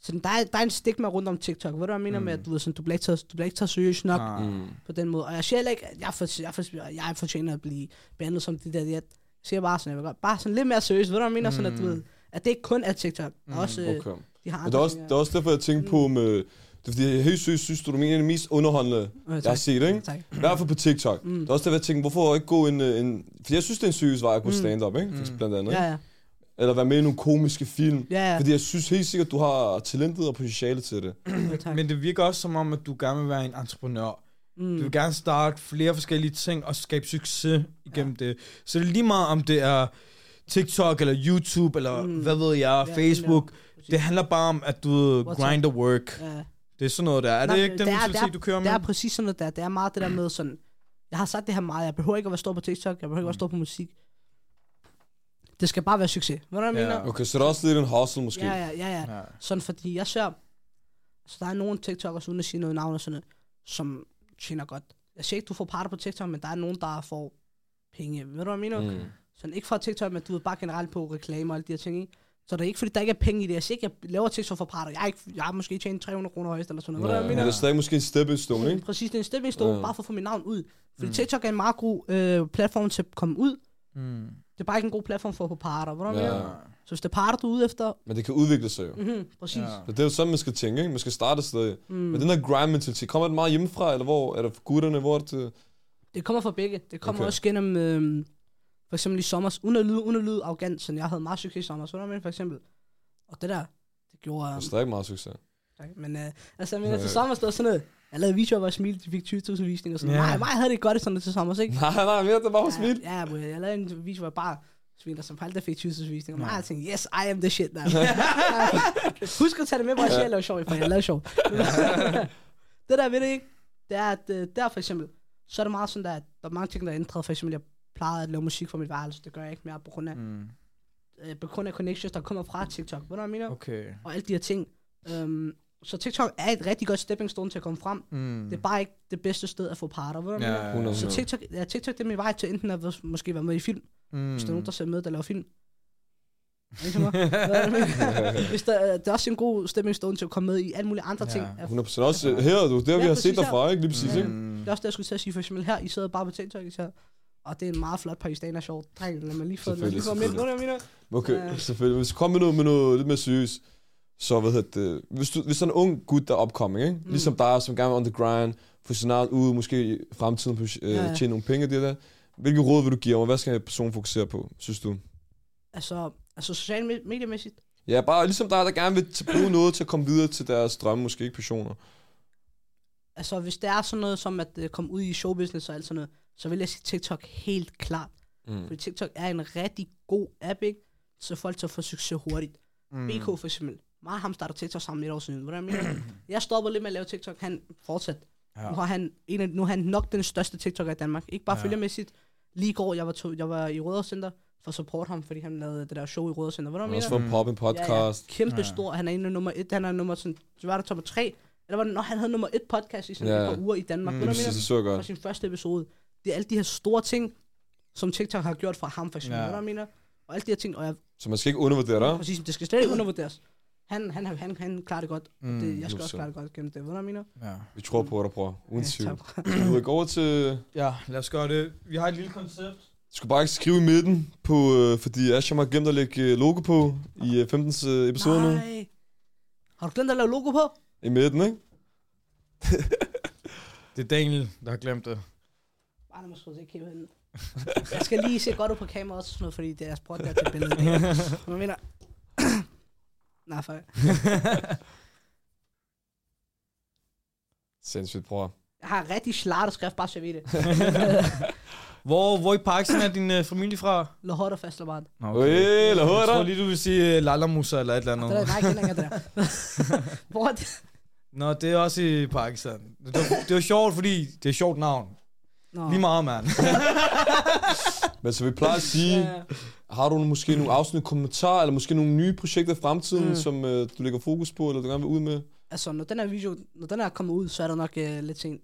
Speaker 4: Sådan, der, er, der er en stigma rundt om TikTok. Ved du, hvad jeg mener mm. med, at du, ved, sådan, du, bliver ikke taget, du bliver ikke taget seriøst nok
Speaker 2: Nej.
Speaker 3: Mm.
Speaker 4: på den måde. Og jeg siger ikke, at jeg, for, jeg, for, jeg fortjener at blive behandlet som det der. Jeg siger bare sådan, jeg godt, bare sådan lidt mere seriøst. Ved du, hvad jeg mener? Mm. Sådan, at, du ved, at det ikke kun er TikTok. Mm. Også, øh,
Speaker 3: Okay.
Speaker 4: de har
Speaker 3: Men det er, også,
Speaker 4: ting,
Speaker 3: det er også derfor, jeg tænkte på med... Det er fordi, jeg helt seriøst synes, du er en af de mest underholdende,
Speaker 4: Øh,
Speaker 3: jeg har set, ikke?
Speaker 4: Tak.
Speaker 3: I hvert fald på TikTok.
Speaker 4: Mm.
Speaker 3: Det er også derfor, jeg tænkte, hvorfor ikke gå en... øh, en for jeg synes, det er en seriøs vej at gå
Speaker 4: Mm.
Speaker 3: stand-up, ikke?
Speaker 2: Mm.
Speaker 3: blandt andet, ikke?
Speaker 4: Ja, ja.
Speaker 3: Eller være med i nogle komiske film.
Speaker 4: Ja, ja.
Speaker 3: Fordi jeg synes helt sikkert, du har talentet og potentiale til det.
Speaker 4: Ja, tak.
Speaker 2: Men det virker også som om, at du gerne vil være en entreprenør. Du
Speaker 4: mm.
Speaker 2: vil gerne starte flere forskellige ting og skabe succes igennem ja. det. Så det er lige meget, om det er TikTok eller YouTube eller
Speaker 4: Mm.
Speaker 2: hvad ved jeg,
Speaker 4: Ja,
Speaker 2: Facebook. Det handler bare om, at du
Speaker 4: What's
Speaker 2: grind the work.
Speaker 4: Ja.
Speaker 2: Det er sådan noget der. Er
Speaker 4: Nej,
Speaker 2: det ikke den
Speaker 4: det er-
Speaker 2: mentalitet,
Speaker 4: det er-
Speaker 2: du kører
Speaker 4: Det
Speaker 2: med?
Speaker 4: er præcis sådan noget der. Det er meget det der med sådan... Jeg har sagt det her meget. Jeg behøver ikke at være stor på TikTok. Jeg behøver ikke at være stor på musik. Det skal bare være succes. Hvad jeg
Speaker 2: Ja.
Speaker 4: mener?
Speaker 3: Okay, så det er også lidt en hustle måske.
Speaker 4: Ja, ja, ja, ja.
Speaker 2: Ja.
Speaker 4: Sådan fordi jeg ser, så der er nogle TikTokers, uden at sige noget navn og sådan noget, som tjener godt. Jeg siger ikke, du får parter på TikTok, men der er nogen, der får penge. Ved du, hvad jeg mener?
Speaker 3: Mm.
Speaker 4: Sådan ikke fra TikTok, men du ved bare generelt på reklamer og alle de her ting, ikke? Så det er ikke, fordi der ikke er penge i det. Jeg siger ikke, jeg laver TikTok for parter. Jeg har, ikke, jeg har måske tjent 300 kroner højst eller sådan noget.
Speaker 3: Ja,
Speaker 4: hvad jeg
Speaker 3: men det er stadig måske en stepping stone, ikke?
Speaker 4: Præcis, det er en stepping stone,
Speaker 3: Ja.
Speaker 4: bare for at få mit navn ud. Fordi mm. TikTok er en meget god øh, platform til at komme ud.
Speaker 2: Mm.
Speaker 4: Det er bare ikke en god platform for at få parter. Jeg
Speaker 3: Ja.
Speaker 4: Så hvis det er parter, du er ude efter,
Speaker 3: Men det kan udvikle sig jo.
Speaker 4: mm-hmm, præcis.
Speaker 2: Ja.
Speaker 4: Ja.
Speaker 3: Så det er jo sådan, man skal tænke, ikke? Man skal starte et sted.
Speaker 4: Mm.
Speaker 3: Men den der grind mentalitet, kommer det meget hjemmefra, eller hvor? Er det for gutterne, hvor er det til?
Speaker 4: Det kommer fra begge. Det kommer
Speaker 3: okay.
Speaker 4: også gennem, øh, for eksempel i sommer, uden at lyde, uden at lyde arrogant, sådan jeg havde meget succes i sommer, så der for eksempel. Og det der, det gjorde...
Speaker 3: Der er
Speaker 4: Øh,
Speaker 3: stadig meget succes.
Speaker 4: tak, men øh, altså, jeg mener,
Speaker 3: Ja.
Speaker 4: til sommer stod sådan noget. Jeg lavede videoer, hvor jeg smilte, de fik 20.000 visninger og sådan
Speaker 2: Ja.
Speaker 4: yeah. mig, mig havde det godt i sådan noget til sommer, ikke?
Speaker 3: Nej, nej, mere det bare for smidt.
Speaker 4: Ja, ja, bro, jeg lavede en video, hvor jeg bare smiler, som aldrig fik 20.000 visninger.
Speaker 2: Ja.
Speaker 4: Mig, jeg tænkte, yes, I am the shit, man. [LAUGHS] [LAUGHS] Husk at tage det med, hvor jeg siger, jeg laver sjov, for jeg lavede sjov. [LAUGHS] det der ved det ikke, det er, at øh, der for eksempel, så er det meget sådan, der, at der er mange ting, der er ændret. For eksempel, jeg plejede at lave musik for mit værelse. Det gør jeg ikke mere på grund af,
Speaker 2: Mm.
Speaker 4: øh, på grund af connections, der kommer fra TikTok. Ved du, hvad jeg mener?
Speaker 2: Okay.
Speaker 4: Og alle de her ting. Um, så TikTok er et rigtig godt stepping stone til at komme frem.
Speaker 2: Mm.
Speaker 4: Det er bare ikke det bedste sted at få parter. Ved du, hvad jeg
Speaker 2: Ja,
Speaker 4: mener?
Speaker 2: ja,
Speaker 4: Så
Speaker 3: Ja.
Speaker 4: TikTok, ja, TikTok det er min vej til enten at måske være med i film,
Speaker 2: mm.
Speaker 4: hvis der er nogen, der ser med, der laver film. Ikke? [LAUGHS] Hvis der, det er også en god stepping stone til at komme med i alle mulige andre
Speaker 2: Ja.
Speaker 4: ting.
Speaker 3: 100% også her, du. Det har vi
Speaker 4: Ja,
Speaker 3: har
Speaker 4: præcis,
Speaker 3: set dig
Speaker 4: ja.
Speaker 3: fra, ikke? Lige præcis, ikke?
Speaker 2: Mm.
Speaker 4: Det er også det, jeg skulle til at sige, for eksempel her, I sidder bare på TikTok, især. Og det er en meget flot pakistaner sjov dreng, lad mig lige få den. Lige jeg mener?
Speaker 3: Okay,
Speaker 4: Ja.
Speaker 3: selvfølgelig. Hvis du kommer med noget, med noget lidt mere seriøst, så hvad hedder det, hvis, du, hvis er en ung gut, der er opkomming, ikke?
Speaker 4: Mm.
Speaker 3: Ligesom dig, som gerne vil on the grind, få sin ud, måske i fremtiden på, øh,
Speaker 4: Ja, ja.
Speaker 3: tjene nogle penge, det der. Hvilke råd vil du give mig? Hvad skal en person fokusere på, synes du?
Speaker 4: Altså, altså sociale me- mediemæssigt.
Speaker 3: Ja, bare ligesom dig, der gerne vil bruge noget til at komme videre til deres drømme, måske ikke passioner.
Speaker 4: Altså, hvis det er sådan noget som at uh, komme ud i showbusiness og alt sådan noget, så vil jeg sige TikTok helt klart.
Speaker 3: Mm.
Speaker 4: Fordi TikTok er en rigtig god app, ikke? Så folk til at få succes hurtigt.
Speaker 2: Mm.
Speaker 4: BK for eksempel. Mig og ham starter TikTok sammen et år siden. Hvordan mener jeg? [CLEARS THROAT] Jeg stoppede lidt med at lave TikTok. Han fortsat.
Speaker 2: Ja.
Speaker 4: Nu, har han en af, nu er han nok den største TikToker i Danmark. Ikke bare
Speaker 2: Ja.
Speaker 4: følgermæssigt. Lige i går, jeg var, to, jeg var i Rødovre Center for at support ham, fordi han lavede det der show i Rødovre Center. Hvordan mener
Speaker 3: har også
Speaker 4: jeg?
Speaker 3: en pop en podcast.
Speaker 4: Ja, ja. Kæmpe
Speaker 2: Ja.
Speaker 4: stor. Han er en af nummer et. Han er nummer sådan, så var der top 3. Eller var det, når han havde nummer et podcast i sådan
Speaker 3: Ja.
Speaker 4: et par uger i Danmark.
Speaker 2: Mm.
Speaker 3: Det er
Speaker 4: du,
Speaker 3: præcis, det så godt.
Speaker 4: sin første episode. Det er alle de her store ting, som TikTok har gjort for ham, for eksempel.
Speaker 2: Ja.
Speaker 4: Ja. Hvad mener? Og alle de her ting, og jeg,
Speaker 3: Så man skal ikke undervurdere dig.
Speaker 4: præcis, det skal slet ikke undervurderes. Han, han, han, han klarer det godt.
Speaker 2: Mm.
Speaker 4: Det, jeg skal
Speaker 3: 100%.
Speaker 4: også klare det godt gennem det. Hvad mener?
Speaker 2: Ja.
Speaker 3: Vi tror på dig, bror. Uden
Speaker 4: Ja,
Speaker 3: tvivl.
Speaker 4: tak.
Speaker 3: Du vil gå over til...
Speaker 2: ja, lad os gøre det. Vi har et lille koncept.
Speaker 3: Du skal bare ikke skrive i midten, på, øh, fordi Asher har glemt at lægge øh, logo på i øh, 15. øh, episode nu.
Speaker 4: Nej. Har du glemt at lave logo på?
Speaker 3: I midten, ikke?
Speaker 2: Det er Daniel, der har glemt det.
Speaker 4: Bare lad mig sgu ikke kigge hen. Jeg skal lige se godt ud på kamera også, sådan noget, fordi det er spurgt der til billedet. Hvad mener [COUGHS] Nej, for
Speaker 3: Sindssygt, bror.
Speaker 4: jeg har rigtig slartet skrift, bare så jeg ved det. [LAUGHS]
Speaker 2: Hvor, hvor i Pakistan er din uh, familie fra?
Speaker 4: Lahore og Fastlabad.
Speaker 2: Nå,
Speaker 3: Okay. Øj, lad høre
Speaker 2: Jeg tror lige, du vil sige uh, Lalamusa eller et eller
Speaker 4: Det
Speaker 2: andet.
Speaker 4: er nej, ikke længere det der. [LAUGHS] Hvor er det?
Speaker 2: Nå, det er også i Pakistan. Det var, det var sjovt, fordi det er et sjovt navn.
Speaker 4: Nå.
Speaker 2: Lige meget, mand. [LAUGHS]
Speaker 3: Men så vi plejer at sige,
Speaker 4: Ja.
Speaker 3: har du måske nogle afsnit kommentarer, eller måske nogle nye projekter i fremtiden,
Speaker 4: Mm.
Speaker 3: som øh, du lægger fokus på, eller du gerne vil ud med?
Speaker 4: Altså, når den her video, når den er kommet ud, så er der nok uh, lidt sent.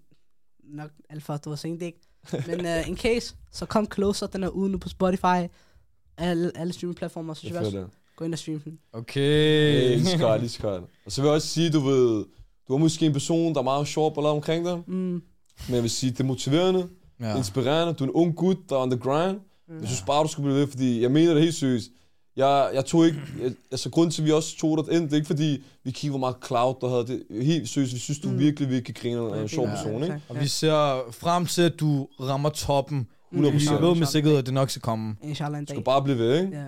Speaker 4: Nok alt for, du var sent, ikke? [LAUGHS] Men uh, in case, så kom Closer, den er ude nu på Spotify. Alle, alle streamingplatformer, så
Speaker 3: Jeg
Speaker 4: også gå ind og streame den.
Speaker 2: Okay.
Speaker 3: Lige skørt, lige skørt. Og så vil jeg også sige, du ved, du er måske en person, der er meget sjov på omkring dig,
Speaker 4: Mm.
Speaker 3: Men jeg vil sige, det er motiverende, ja.
Speaker 2: Ja.
Speaker 3: inspirerende. Du er en ung gut, der er on the grind.
Speaker 4: Mm.
Speaker 3: Jeg synes bare, du skulle blive ved, fordi jeg mener det helt seriøst. Jeg, jeg tog ikke, jeg, altså grunden til, at vi også tog dig ind, det er ikke fordi, vi kiggede, hvor meget cloud der havde. Det helt seriøst, vi synes, du
Speaker 4: Mm.
Speaker 3: virkelig, virkelig griner og er en sjov
Speaker 2: Ja,
Speaker 3: person, ikke?
Speaker 2: Og vi ser frem til, at du rammer toppen.
Speaker 3: 100%.
Speaker 2: Vi ved med sikkerhed, at det nok skal komme.
Speaker 4: Inshallah en
Speaker 3: Du
Speaker 4: dag.
Speaker 3: skal bare blive ved, ikke?
Speaker 4: Ja,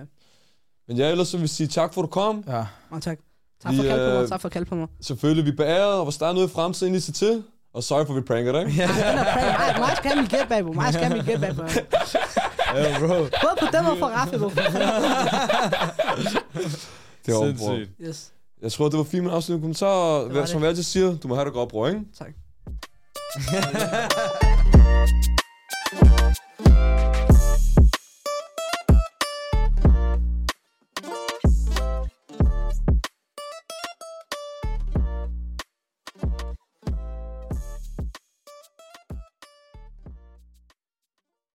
Speaker 3: Men ja, ellers så vil jeg sige tak for, at du kom.
Speaker 2: Ja.
Speaker 4: mange tak. Tak for at kalde på
Speaker 3: øh,
Speaker 4: mig, tak for at kalde på mig.
Speaker 3: Selvfølgelig, vi er beæret, og hvis der er noget i fremtiden, så til. Og sorry for, at vi pranker dig?
Speaker 2: Ja,
Speaker 4: er. Mig- skal mit get back, bro. Mig skal mit get back, bro.
Speaker 2: ja bro.
Speaker 4: Både på dem og for Raffe, bro. [LAUGHS]
Speaker 3: Det var.
Speaker 2: Sindssygt.
Speaker 4: Yes,
Speaker 3: Jeg tror, det var fint med afsluttende kommentar.
Speaker 4: Det var
Speaker 3: Som vi altid siger, du må have det godt, bror, ikke?
Speaker 4: tak. [LAUGHS]